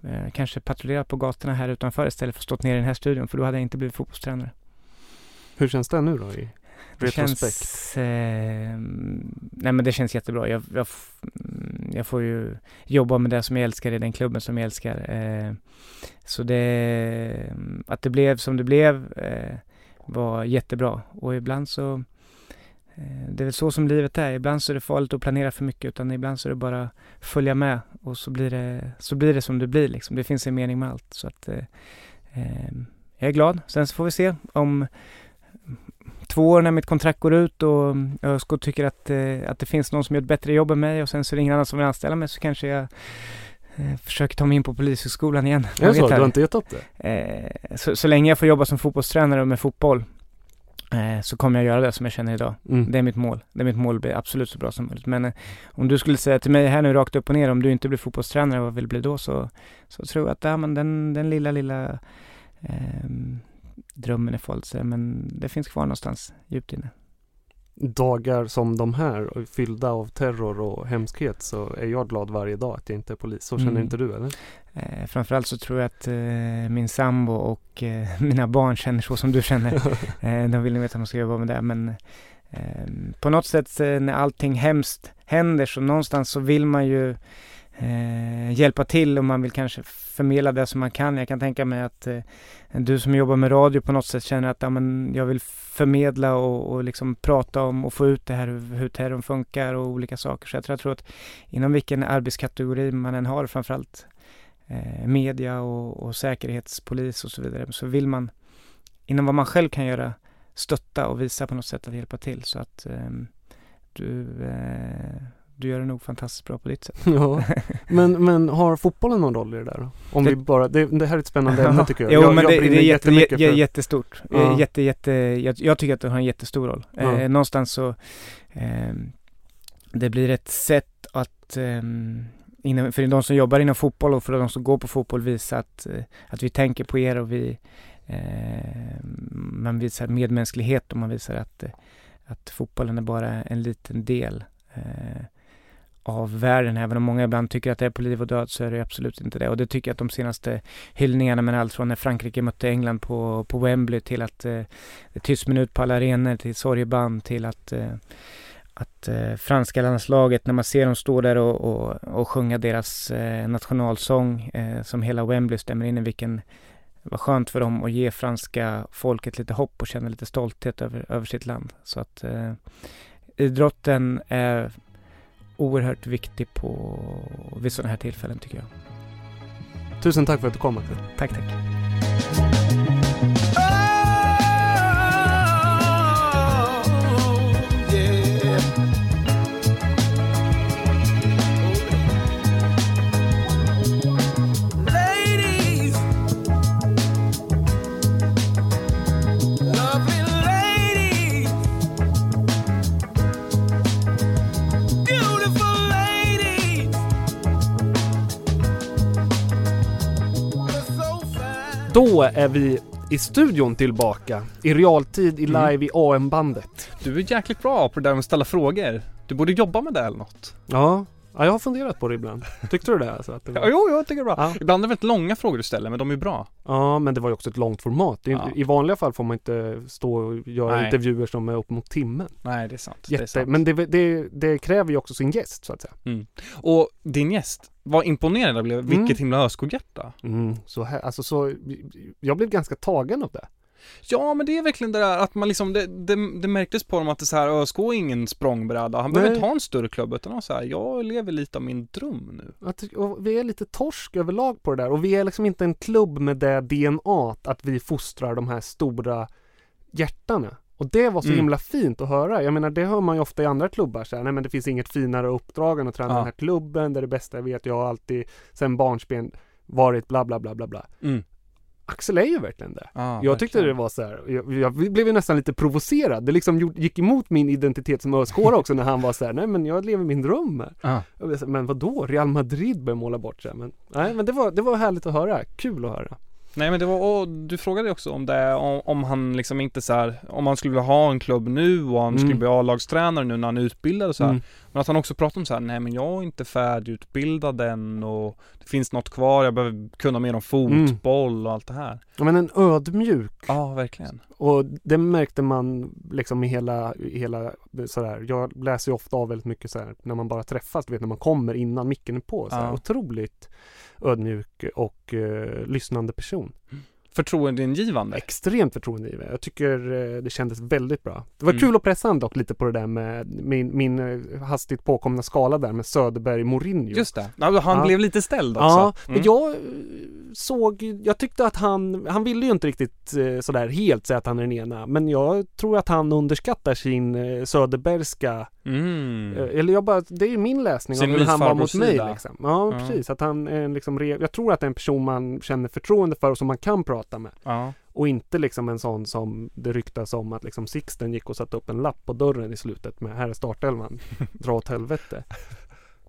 eh, kanske patrullerat på gatorna här utanför istället för att stått ner i den här studion för då hade jag inte blivit fotbollstränare. hur känns det nu då i Det retrospekt? känns, eh, nej men det känns jättebra. Jag, jag, mm, jag får ju jobba med det som jag älskar i den klubben som jag älskar. Eh, så det, att det blev som det blev eh, var jättebra. Och ibland så, det är väl så som livet är. Ibland så är det farligt att planera för mycket utan ibland så är det bara följa med och så blir det, så blir det som det blir liksom. Det finns en mening med allt. Så att eh, eh, jag är glad. Sen så får vi se om två år när mitt kontrakt går ut och ska- tycker att, eh, att det finns någon som gör ett bättre jobb än mig och sen så är det ingen annan som vill anställa mig så kanske jag eh, försöker ta mig in på polishögskolan igen. Är det så? Du har inte gett upp det? Eh, så, så länge jag får jobba som fotbollstränare och med fotboll eh, så kommer jag göra det som jag känner idag. Mm. Det är mitt mål. Det är mitt mål att bli absolut så bra som möjligt. Men eh, om du skulle säga till mig här nu rakt upp och ner om du inte blir fotbollstränare, vad vill du bli då? Så, så tror jag att ja, men den, den lilla, lilla ehm, drömmen är säga, men det finns kvar någonstans djupt inne. Dagar som de här, fyllda av terror och hemskhet, så är jag glad varje dag att jag inte är polis. Så känner Mm. inte du eller? Eh, framförallt så tror jag att eh, min sambo och eh, mina barn känner så som du känner. eh, de vill nog veta om de ska jobba med det. Men eh, på något sätt eh, när allting hemskt händer så någonstans så vill man ju eh, hjälpa till om man vill kanske förmedla det som man kan. Jag kan tänka mig att eh, du som jobbar med radio på något sätt känner att ja, men jag vill förmedla och, och liksom prata om och få ut det här hur, hur terrorn funkar och olika saker. Så jag tror, jag tror att inom vilken arbetskategori man än har, framförallt eh, media och, och säkerhetspolis och så vidare, så vill man inom vad man själv kan göra stötta och visa på något sätt att hjälpa till så att eh, du, eh, du gör det nog fantastiskt bra på ditt sätt. Ja, men, men har fotbollen någon roll i det där då? Om Det- vi bara, det, det här är ett spännande ämne tycker jag. Jo, jag men jag det, det är jätte, för- jättestort. Ja. Eh, Jätte, jätte, jag, jag tycker att det har en jättestor roll. Ja. Eh, någonstans så ehm, det blir ett sätt att ehm, inom, för de som jobbar inom fotboll och för de som går på fotboll visa att, eh, att vi tänker på er och vi eh, man visar medmänsklighet och man visar att, eh, att fotbollen är bara en liten del eh, av världen. Även om många ibland tycker att det är på liv och död så är det absolut inte det. Och det tycker jag att de senaste hyllningarna med allt från när Frankrike mötte England på, på Wembley till att eh, det är tyst minut på alla arenor till sorgeband till att eh, att eh, franska landslaget, när man ser dem stå där och, och, och sjunga deras eh, nationalsång eh, som hela Wembley stämmer in i vilken var skönt för dem att ge franska folket lite hopp och känna lite stolthet över, över sitt land. Så att eh, idrotten är oerhört viktig på vid sådana här tillfällen tycker jag. Tusen tack för att du kom. Tack, tack. Då är vi i studion tillbaka. I realtid, i Mm. live, i AM-bandet. Du är jäkligt bra på det där med att ställa frågor. Du borde jobba med det eller något. Ja, ja jag har funderat på det ibland. Tyckte du det? Alltså, att det var... Ja, jo, jag tycker det är bra. Ja. Ibland är det väldigt långa frågor du ställer, men de är bra. Ja, men det var ju också ett långt format. Ja. I vanliga fall får man inte stå och göra Nej. intervjuer som är upp mot timmen. Nej, det är sant. Det är Jätte, sant. men det, det, det kräver ju också sin gäst så att säga. Mm. Och din gäst, vad imponerad jag blev. Mm. Vilket himla öskoghjärta. Mm, så här, alltså så, jag blev ganska tagen av det. Ja, men det är verkligen det där att man liksom, det, det, det märktes på dem att det så här, ÖSK är ingen språngbräda. Han behöver inte ha en större klubb, utan han så här, jag lever lite av min dröm nu. Att, vi är lite torsk överlag på det där och vi är liksom inte en klubb med det DNA att vi fostrar de här stora hjärtana. Och det var så Mm. himla fint att höra. Jag menar det hör man ju ofta i andra klubbar så här, nej men det finns inget finare uppdrag än att träna Ja. den här klubben, det är det bästa jag vet, jag har alltid sen barnsben varit bla bla bla bla bla. Mm. Axel är ju verkligen det. Ja, jag tyckte verkligen. det var så här, jag, jag blev ju nästan lite provocerad. Det liksom gick emot min identitet som öskåra också när han var så här, nej men jag lever min dröm här. Ja. Jag blev så här, men vad då? Real Madrid börjar måla bort sig. Men, nej, men det var, det var härligt att höra. Kul att höra. Nej men det var, och du frågade också om det, om, om han liksom inte så här, om han skulle vilja ha en klubb nu och han Mm. skulle bli A-lagstränare nu när han är utbildad och så här. Mm. Men att han också pratade om så här, nej men jag är inte färdigutbildad än och det finns något kvar, jag behöver kunna mer om fotboll och allt det här. Ja, men en ödmjuk. Ja, verkligen. Och det märkte man liksom i hela, i hela sådär. Jag läser ju ofta av väldigt mycket så här när man bara träffas, du vet när man kommer innan micken är på. Så här. Ja. Otroligt ödmjuk och eh, lyssnande person. Förtroendeingivande. Extremt förtroendegivande. Jag tycker eh, det kändes väldigt bra. Det var Mm. kul att pressa han dock lite på det där med min, min eh, hastigt påkomna skala där med Söderberg Mourinho. Just det. Han Ja. blev lite ställd också. Ja, men Mm. jag eh, såg, jag tyckte att han, han ville ju inte riktigt eh, sådär helt säga att han är den ena, men jag tror att han underskattar sin eh, Söderbergska, Mm. eh, eller jag bara, det är ju min läsning Sin av hur han var mot mig liksom. Ja, Ja. precis, att han är en liksom, jag tror att det är en person man känner förtroende för och som man kan prata med. Ja. Och inte liksom en sån som det ryktas om att liksom Sixten gick och satte upp en lapp på dörren i slutet med här är startelvan, dra åt helvete.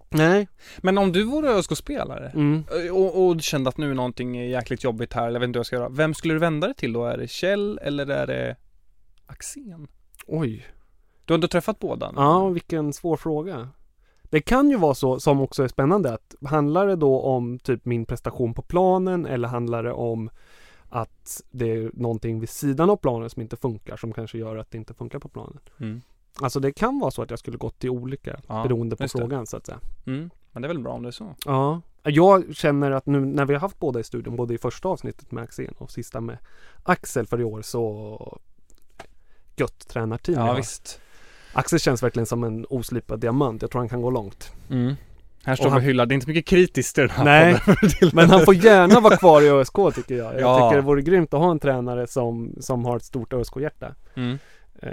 Nej. Men om du vore ÖSK-spelare Mm. och, och kände att nu är någonting jäkligt jobbigt här, eller jag vet inte vad jag ska göra. Vem skulle du vända dig till då? Är det Kjell eller är det Axén? Oj. Du har ändå träffat båda? Ja, vilken svår fråga. Det kan ju vara så, som också är spännande, att handlar det då om typ min prestation på planen eller handlar det om att det är någonting vid sidan av planen som inte funkar som kanske gör att det inte funkar på planen. Mm. Alltså det kan vara så att jag skulle gått till olika Ja, beroende på just det. frågan så att säga. Mm. Men det är väl bra om det är så. Ja, jag känner att nu när vi har haft båda i studion, både i första avsnittet med Axén och sista med Axel för i år så gött tränarteam Ja, visst. Axel känns verkligen som en oslipad diamant. Jag tror han kan gå långt. Mm. Här står vi han- och hyllar, det är inte mycket kritiskt i den här Nej, men han får gärna vara kvar i ÖSK tycker jag. Jag Ja. tycker det vore grymt att ha en tränare som, som har ett stort ÖSK-hjärta. Mm. Eh,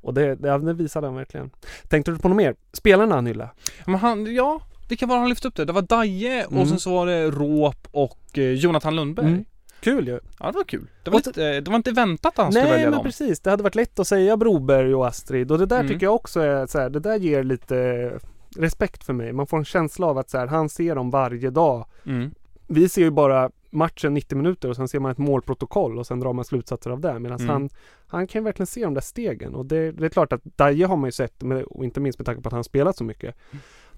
och det, det, det visade han verkligen. Tänkte du på något mer? Spelarna han hyllade? Men han, ja, vilka var han lyfte upp det? Det var Daje Mm. och sen så var det Råp och eh, Jonathan Lundberg. Mm. Kul ju. Ja, det var kul. Det var, Och så- inte, det var inte väntat att han skulle Nej välja men dem. precis, det hade varit lätt att säga Broberg och Astrid och det där Mm. tycker jag också är så här, det där ger lite respekt för mig. Man får en känsla av att så här, han ser dem varje dag. Mm. Vi ser ju bara matchen 90 minuter och sen ser man ett målprotokoll och sen drar man slutsatser av det. Medan Mm. han, han kan verkligen se de där stegen och det, det är klart att Daje har man ju sett, och inte minst med tanke på att han spelat så mycket.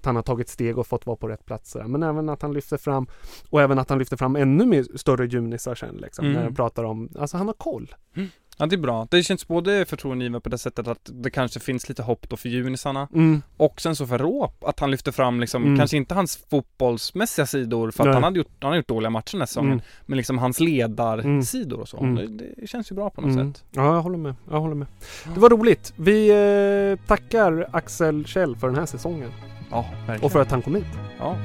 Att han har tagit steg och fått vara på rätt platser. Men även att han lyfter fram och även att han lyfter fram ännu mer större junisar sen liksom. Mm. När han pratar om, alltså han har koll. Ja, det är bra. Det känns både förtroendegivande på det sättet att det kanske finns lite hopp då för junisarna Mm. och sen så för Råp, att han lyfter fram liksom, Mm. kanske inte hans fotbollsmässiga sidor för att Nej. han hade gjort, han har gjort dåliga matcher den här säsongen, Mm. men liksom hans ledarsidor och så. Mm. Det, det känns ju bra på något Mm. sätt. Ja, jag håller med. Jag håller med. Det var roligt. Vi eh, tackar Axel Kjell för den här säsongen. Ja, verkligen. Och för att han kom hit. Ja.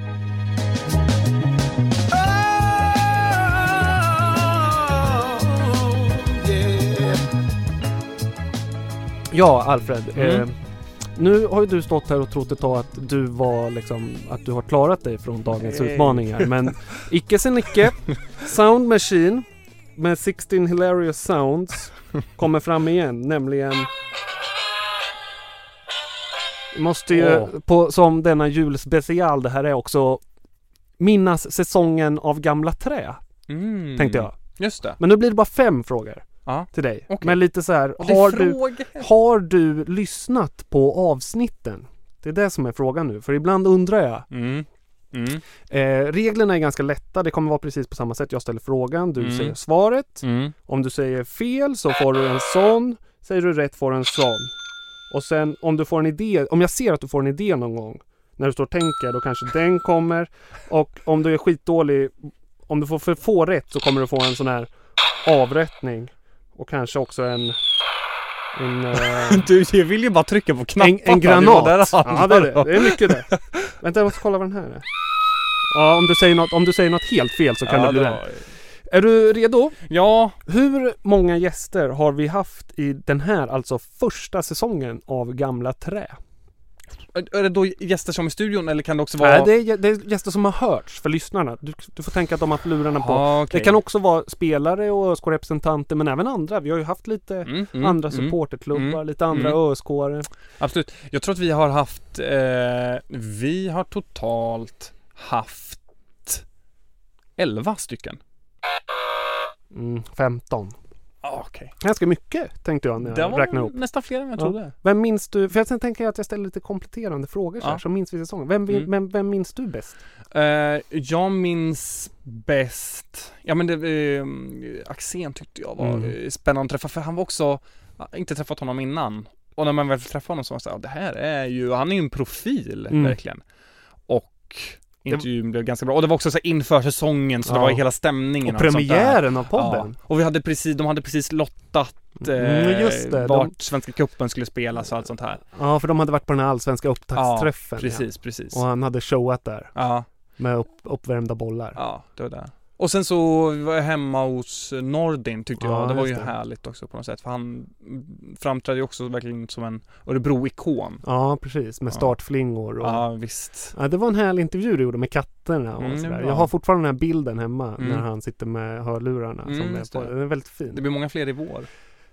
Ja, Alfred. Mm. Eh, nu har ju du stått här och trott ett tag att du var liksom, att du har klarat dig från dagens Nej. utmaningar. Men icke sen icke. Sound Machine med 16 Hilarious Sounds kommer fram igen, nämligen Måste ju, Åh. på, som denna julspecial det här är också Minnas säsongen av gamla trä, Mm. tänkte jag. Just det. Men nu blir det bara fem frågor Ja. till dig. Okej. Men lite så här, har du, har du lyssnat på avsnitten? Det är det som är frågan nu, för ibland undrar jag. Mm. Mm. Eh, reglerna är ganska lätta, det kommer vara precis på samma sätt. Jag ställer frågan, du Mm. säger svaret. Mm. Om du säger fel så får du en sån. Säger du rätt får du en sån. Och sen om du får en idé, om jag ser att du får en idé någon gång när du står och tänker, då kanske den kommer. Och om du är skitdålig, om du får för få rätt så kommer du få en sån här avrättning. Och kanske också en... En, eh, Du vill ju bara trycka på knappar. en, en granat. det ja, det är det. Det är mycket det. Vänta, jag måste kolla vad den här är. Ja, om du säger något, om du säger något helt fel så kan Ja, det bli det var- Är du redo? Ja. Hur många gäster har vi haft i den här, alltså första säsongen av Gamla Trä? Är det då gäster som är i studion eller kan det också vara... Nej, det är, det är gäster som har hörts för lyssnarna. Du, du får tänka att de har haft lurarna på. Ah, okej. Det kan också vara spelare och ÖSK-representanter men även andra. Vi har ju haft lite Mm, mm, andra mm, supporterklubbar, mm, lite andra mm. ÖSK-are. Absolut. Jag tror att vi har haft, eh, vi har totalt haft 11 stycken. Mm, 15. Ah, Okej. Ganska mycket tänkte jag när Det jag räknade ihop. nästan fler än jag Ja. trodde. Vem minns du? För sen tänker jag att jag ställer lite kompletterande frågor så här, Ja. som minns vi säsongen. Vem, Mm. vem, vem minns du bäst? Eh, jag minns bäst, ja men det, eh, Axén tyckte jag var Mm. eh, spännande att träffa för han var också, inte träffat honom innan. Och när man väl träffade honom så var det så här, det här är ju, han är ju en profil Mm. verkligen. Och intervjun blev ganska bra. Och det var också så inför säsongen så det Ja. var ju hela stämningen Och där. premiären av podden. Ja. Och vi hade precis, de hade precis lottat eh, Mm, just det. vart De- Svenska cupen skulle spelas och allt sånt här. Ja, för de hade varit på den här allsvenska upptaktsträffen. Ja, precis, precis. Och han hade showat där. Ja. Med upp, uppvärmda bollar. Ja, det var det. Och sen så var jag hemma hos Nordin tyckte Ja, jag. Det var ju det. härligt också på något sätt. För han framträdde ju också verkligen som en Örebro-ikon. Ja, precis. Med Ja. startflingor och... Ja, visst. Ja, det var en härlig intervju du gjorde med katterna och Mm, sådär. Jag har fortfarande den här bilden hemma Mm. när han sitter med hörlurarna. Mm, som är på, det. den är väldigt fin. Det blir många fler i vår.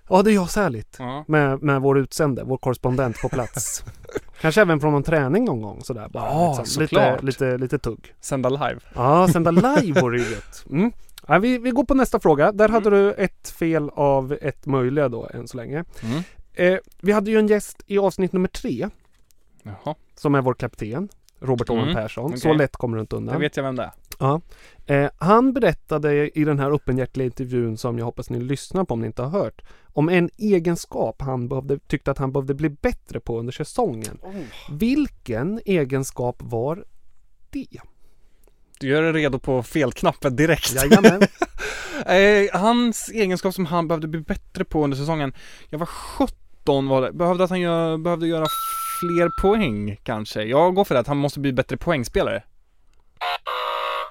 Ja, det är jag särligt. Ja. Med, med vår utsände, vår korrespondent på plats. Kanske även från någon träning någon gång sådär bara. Ja, liksom. lite, lite, lite tugg. Sända live. Ja, sända live vore ju gött. Mm. Ja, vi, vi går på nästa fråga. Där hade du ett fel av ett möjliga då än så länge. Mm. Eh, vi hade ju en gäst i avsnitt nummer tre Jaha. som är vår kapten. Robert Owen Mm, Persson. Så okej. lätt kommer du inte undan. vet jag vem det är. Ja. Eh, han berättade i den här öppenhjärtiga intervjun som jag hoppas ni lyssnar på om ni inte har hört. Om en egenskap han behövde, tyckte att han behövde bli bättre på under säsongen. Vilken egenskap var det? Du gör dig redo på felknappen direkt. Jajamän. eh, hans egenskap som han behövde bli bättre på under säsongen. Jag var 17 var det. Behövde att han gör, behövde göra fler poäng kanske. Jag går för det att han måste bli bättre poängspelare.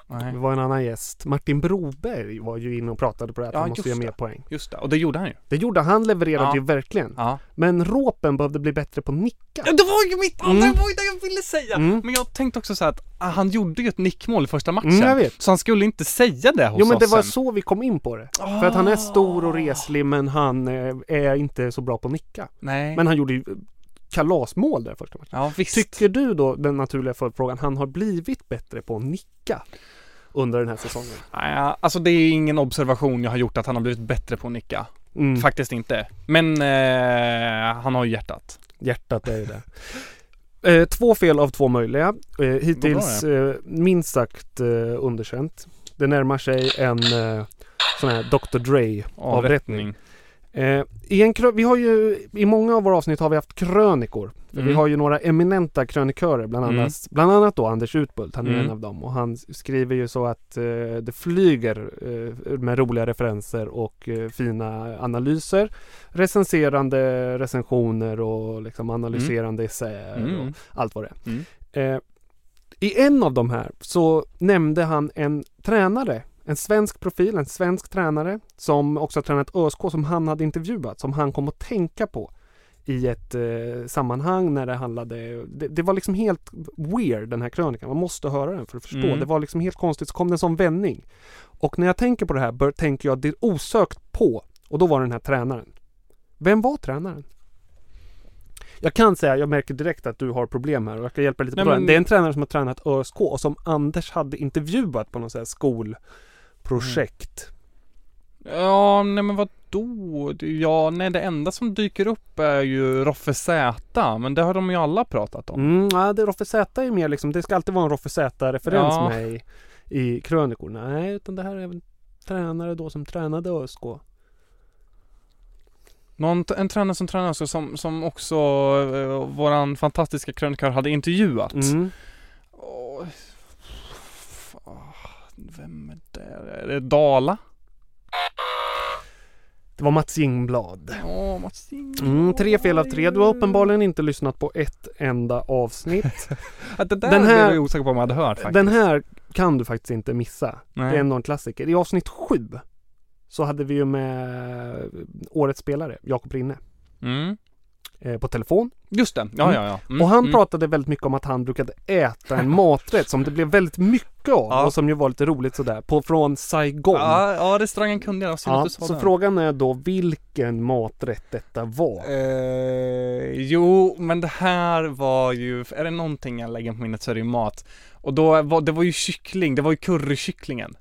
Nej. Det var en annan gäst. Martin Broberg var ju inne och pratade på det här att Ja, han måste göra mer poäng. Just det, och det gjorde han ju. Det gjorde han. Han levererade Ja. ju verkligen. Ja. Men Råpen behövde bli bättre på att nicka. Ja, det var ju mitt andra, Mm. det var ju det jag ville säga! Mm. Men jag tänkte också så att ah, han gjorde ju ett nickmål i första matchen. Mm, jag vet. Så han skulle inte säga det hos Jo men det oss var sen. så vi kom in på det. För att han är stor och reslig men han eh, är inte så bra på att nicka. Nej. Men han gjorde ju kalasmål där första matchen. Ja, visst. Tycker du då, den naturliga följdfrågan, han har blivit bättre på att nicka under den här säsongen? Nej, alltså det är ingen observation jag har gjort att han har blivit bättre på att nicka. Mm. Faktiskt inte. Men eh, han har ju hjärtat. Hjärtat är ju det. Eh, två fel av två möjliga. Eh, hittills eh, minst sagt eh, underkänt. Det närmar sig en eh, sån här Dr. Dre avrättning. Eh, i en vi har ju, i många av våra avsnitt har vi haft krönikor. För Vi Mm. har ju några eminenta krönikörer, bland Mm. annat, bland annat då Anders Utbult, han är Mm. en av dem. Och han skriver ju så att eh, det flyger eh, med roliga referenser och eh, fina analyser. Recenserande recensioner och liksom analyserande essäer Mm. och allt vad det är. Mm. Eh, I en av de här så nämnde han en tränare, en svensk profil, en svensk tränare som också har tränat ÖSK som han hade intervjuat, som han kom att tänka på i ett eh, sammanhang när det handlade, det, det var liksom helt weird den här krönikan, man måste höra den för att förstå. Mm. Det var liksom helt konstigt, så kom det en sån vändning. Och när jag tänker på det här bör, tänker jag det osökt på, och då var det den här tränaren. Vem var tränaren? Jag kan säga, jag märker direkt att du har problem här och jag ska hjälpa dig lite Nej, på men- det. Är en tränare som har tränat ÖSK och som Anders hade intervjuat på något sånt här skolprojekt. Ja, nej men vad då? Ja, nej det enda som dyker upp är ju Roffe Z, men det har de ju alla pratat om. Mm, ja, det Roffe Z är mer liksom, det ska alltid vara en Roffe Z-referens Ja. med i, i krönikorna. Nej, utan det här är en tränare då som tränade ÖSK. Någon, en tränare som tränar också som, som också eh, våran fantastiska krönikör hade intervjuat. Mm. Fan, vem är det? Är det Dala? Det var Mats Jingblad. Ja, Mats Jingblad. Mm, tre fel av tre. Du har uppenbarligen inte lyssnat på ett enda avsnitt. Det där Den här- blev jag osäker på om jag hade hört faktiskt. Den här kan du faktiskt inte missa. Nej. Det är ändå en klassiker. I avsnitt sju så hade vi ju med årets spelare, Jakob Rinne. Mm. eh, på telefon. Just det, ja ja ja. Mm, och han mm. pratade väldigt mycket om att han brukade äta en maträtt som det blev väldigt mycket av Ja. och som ju var lite roligt sådär, på, från Saigon. Ja, ja restaurangen kunde jag, synd Ja, så frågan är då vilken maträtt detta var. Eh, jo, men det här var ju, är det någonting jag lägger på minnet så är det ju mat. Och då var, det var ju kyckling, det var ju currykycklingen.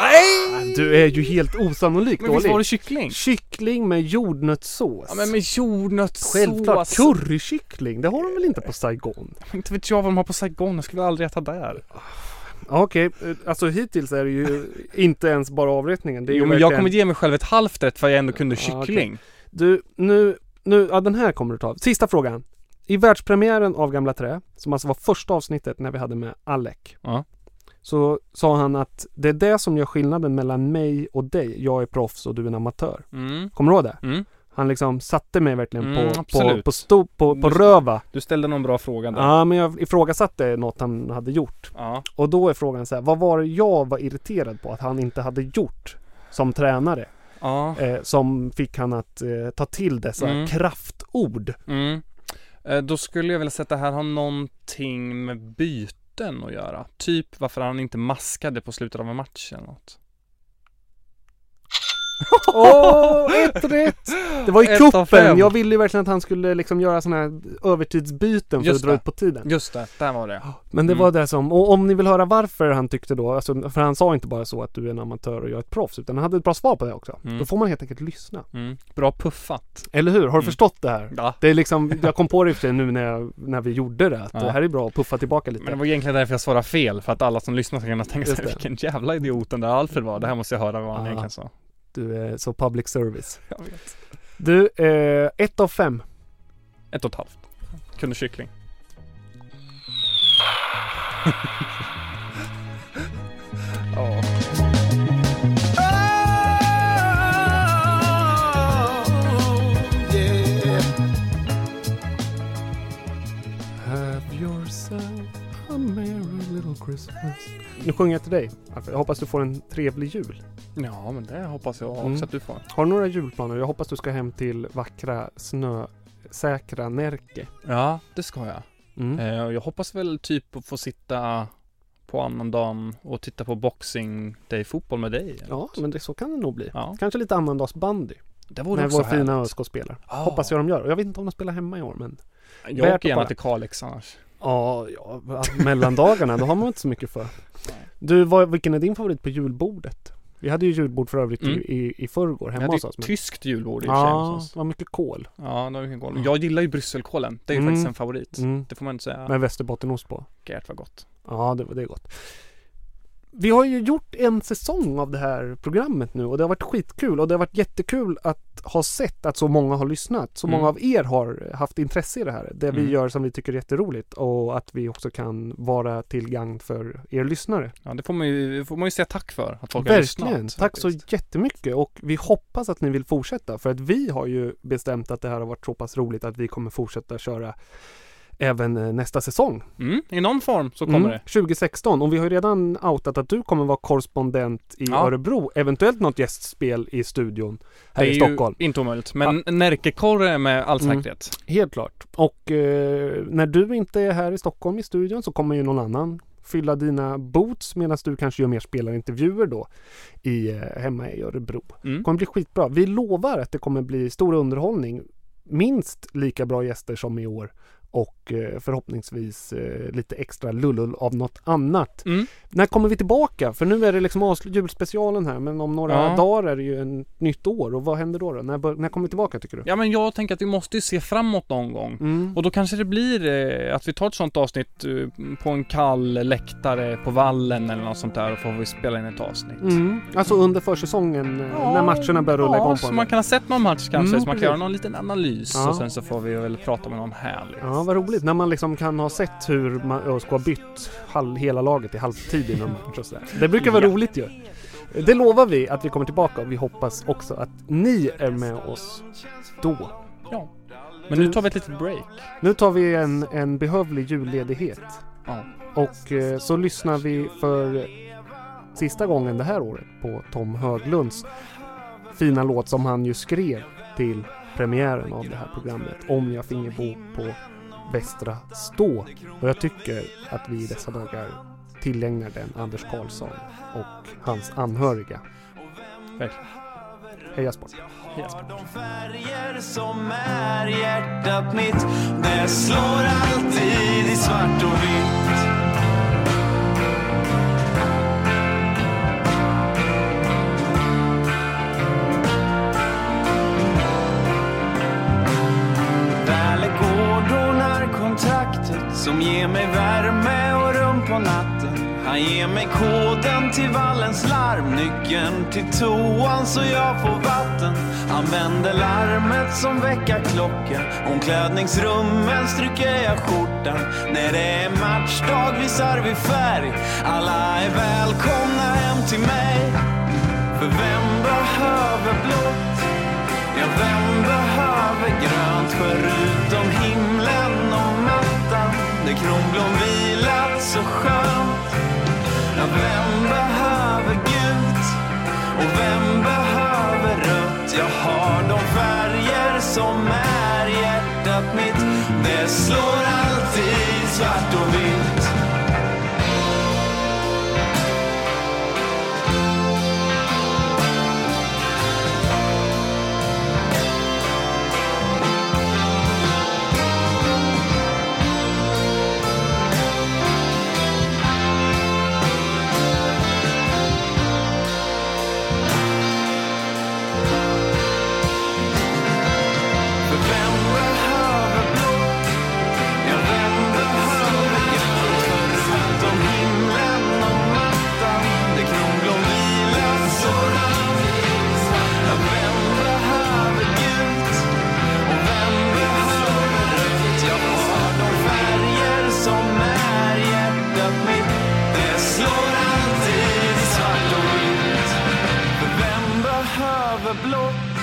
Nej! Du är ju helt osannolikt Men visst dålig. var det kyckling? Kyckling med jordnötssås. Ja men med jordnötssås. Självklart, currykyckling, det har de väl inte på Saigon? Inte vet jag vad de har på Saigon, jag skulle aldrig äta där. Ja, Okej, eh, alltså hittills är det ju inte ens bara avrättningen. Det är Jo men jag verkligen- kommer ge mig själv ett halvt rätt för jag ändå kunde Ja, okej. kyckling. Du, nu, nu, ja den här kommer du ta. Sista frågan. I världspremiären av Gamla Trä, som alltså var första avsnittet när vi hade med Alec. Ja. Så sa han att det är det som gör skillnaden mellan mig och dig. Jag är proffs och du är en amatör. Mm. Kommer du ihåg det? Mm. Han liksom satte mig verkligen Mm, på, på, på, sto, på, på Du- röva. Du ställde någon bra fråga där. Ja, men jag ifrågasatte något han hade gjort. Ja. Och då är frågan så här, vad var det jag var irriterad på att han inte hade gjort som tränare? Ja. Eh, som fick han att eh, ta till dessa Mm. kraftord. Mm. Eh, Då skulle jag vilja säga att det här har någonting med byten att göra. Typ varför han inte maskade på slutet av en match eller något. Åh, ett rätt! Det var ju Ett kuppen. Jag ville ju verkligen att han skulle liksom göra sådana här övertidsbyten för Just att dra det. ut på tiden. Just det, där var det. Men det Mm. var det som, och om ni vill höra varför han tyckte då, alltså, för han sa inte bara så att du är en amatör och jag är ett proffs, utan han hade ett bra svar på det också. Mm. Då får man helt enkelt lyssna. Mm. Bra puffat. Eller hur? Har du Mm. förstått det här? Ja. Det är liksom, jag kom på det i för nu när, jag, när vi gjorde det, att Ja. det här är bra att puffa tillbaka lite. Men det var egentligen därför jag svarade fel, för att alla som lyssnar ska kunna tänka sig vilken jävla idiot den där Alfred var. Det här måste jag höra vad han Ja. egentligen sa. Du är så public service. Jag vet. Du, eh, ett av fem. Ett och ett halvt. Kunde kyckling. ja. Have yourself a merry little Christmas. Nu sjunger jag till dig. Alfred. Jag hoppas du får en trevlig jul. Ja, men det hoppas jag också Mm. att du får. Har du några julplaner? Jag hoppas du ska hem till vackra snösäkra Närke. Ja, det ska jag. Mm. Eh, jag hoppas väl typ att få sitta på annandagen och titta på boxing day fotboll med dig. Ja, men det, så kan det nog bli. Ja. Kanske lite annandagsbandy. Det vore När vår fina härligt. ÖSK spelar. Ja. Hoppas jag de gör. Jag vet inte om de spelar hemma i år men Jag åker gärna till Kalix annars. Ja, ja mellandagarna, då har man inte så mycket för. Du, vad, vilken är din favorit på julbordet? Vi hade ju julbord för övrigt Mm. i, i, förrgår hemma hade hos ju oss. men- tyskt julbord i och Ja, det var mycket kol. Ja, det var mycket kol. Jag gillar ju brysselkålen. Det är ju Mm. faktiskt en favorit. Mm. Det får man inte säga. Med västerbottenost på. Gärt var gott. Ja, det, det är gott. Vi har ju gjort en säsong av det här programmet nu och det har varit skitkul och det har varit jättekul att ha sett att så många har lyssnat. Så Mm. många av er har haft intresse i det här. Det vi Mm. gör som vi tycker är jätteroligt och att vi också kan vara till gagn för er lyssnare. Ja, det får man ju, får man ju säga tack för. Att folk har Verkligen! lyssnat. Tack så jättemycket och vi hoppas att ni vill fortsätta för att vi har ju bestämt att det här har varit så pass roligt att vi kommer fortsätta köra även eh, nästa säsong. Mm, I någon form så kommer Mm, det. 2016 och vi har ju redan outat att du kommer vara korrespondent i Ja. Örebro. Eventuellt något gästspel i studion här det är i ju Stockholm. inte omöjligt. Men Närkekorre med all Mm. säkerhet. Helt klart. Och eh, när du inte är här i Stockholm i studion så kommer ju någon annan fylla dina boots medan du kanske gör mer spelarintervjuer då i, eh, hemma i Örebro. Mm. Det kommer bli skitbra. Vi lovar att det kommer bli stor underhållning. Minst lika bra gäster som i år och eh, förhoppningsvis eh, lite extra lullull av något annat. Mm. När kommer vi tillbaka? För nu är det liksom julspecialen här men om några Ja. dagar är det ju en nytt år och vad händer då? då? När, när kommer vi tillbaka tycker du? Ja men jag tänker att vi måste ju se framåt någon gång. Mm. Och då kanske det blir eh, att vi tar ett sånt avsnitt på en kall läktare på vallen eller något sånt där och får vi spela in ett avsnitt. Mm. Alltså under försäsongen eh, när matcherna börjar rulla ja, igång på så man kan ha sett någon match kanske, Mm, så man kan precis. göra någon liten analys Ja. och sen så får vi väl prata med någon härligt. Ja, vad roligt. När man liksom kan ha sett hur man ÖSK har bytt halv, hela laget i halvtid innan match och sådär. Det brukar vara Ja. roligt ju. Det lovar vi att vi kommer tillbaka och vi hoppas också att ni är med oss då. Ja. Men nu tar vi ett litet break. Nu tar vi en, en behövlig julledighet. Ja. Och eh, så lyssnar vi för sista gången det här året på Tom Höglunds fina låt som han ju skrev till premiären av det här programmet Om jag finge bo på Västra Stå. Och jag tycker att vi i dessa dagar tillägnar den Anders Karlsson och hans anhöriga. Verkligen. Heja sport! Heja sport! De färger som är hjärtat mitt Det slår alltid i svart och vitt som ger mig värme och rum på natten. Han ger mig koden till vallens larm Nyckeln till toan så jag får vatten. Han vänder larmet som väckarklocka Omklädningsrummen stryker jag skjortan. När det är matchdag visar vi färg. Alla är välkomna hem till mig. För vem behöver blått? Ja, vem behöver grönt? Förutom himlen och hade kronblom vilat så skönt? Ja, vem behöver gult och vem behöver rött? Jag har de färger som är hjärtat mitt. Det slår blått?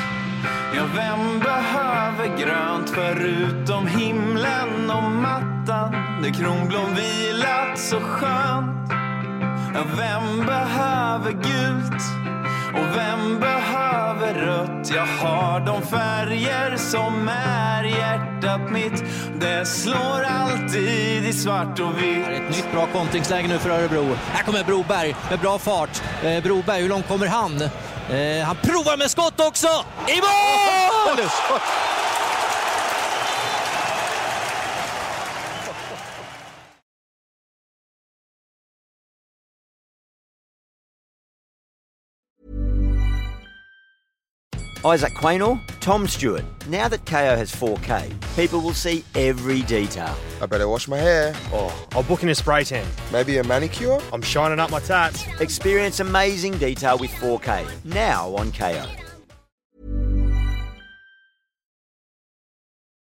Ja, vem behöver grönt förutom himlen och mattan där kronblom vilat så skönt? Ja, vem behöver gult och vem behöver rött? Jag har de färger som är hjärtat mitt. Det slår alltid i svart och vitt. Ett nytt bra kontringsläge nu för Örebro. Här kommer Broberg med bra fart. Eh, Broberg, hur långt kommer han? Eh, han provar med skott också! I mål! Isaac Quaynor, Tom Stewart. Now that KO has 4K, people will see every detail. I better wash my hair. Oh, I'll book in a spray tan. Maybe a manicure? I'm shining up my tats. Experience amazing detail with 4K now on KO.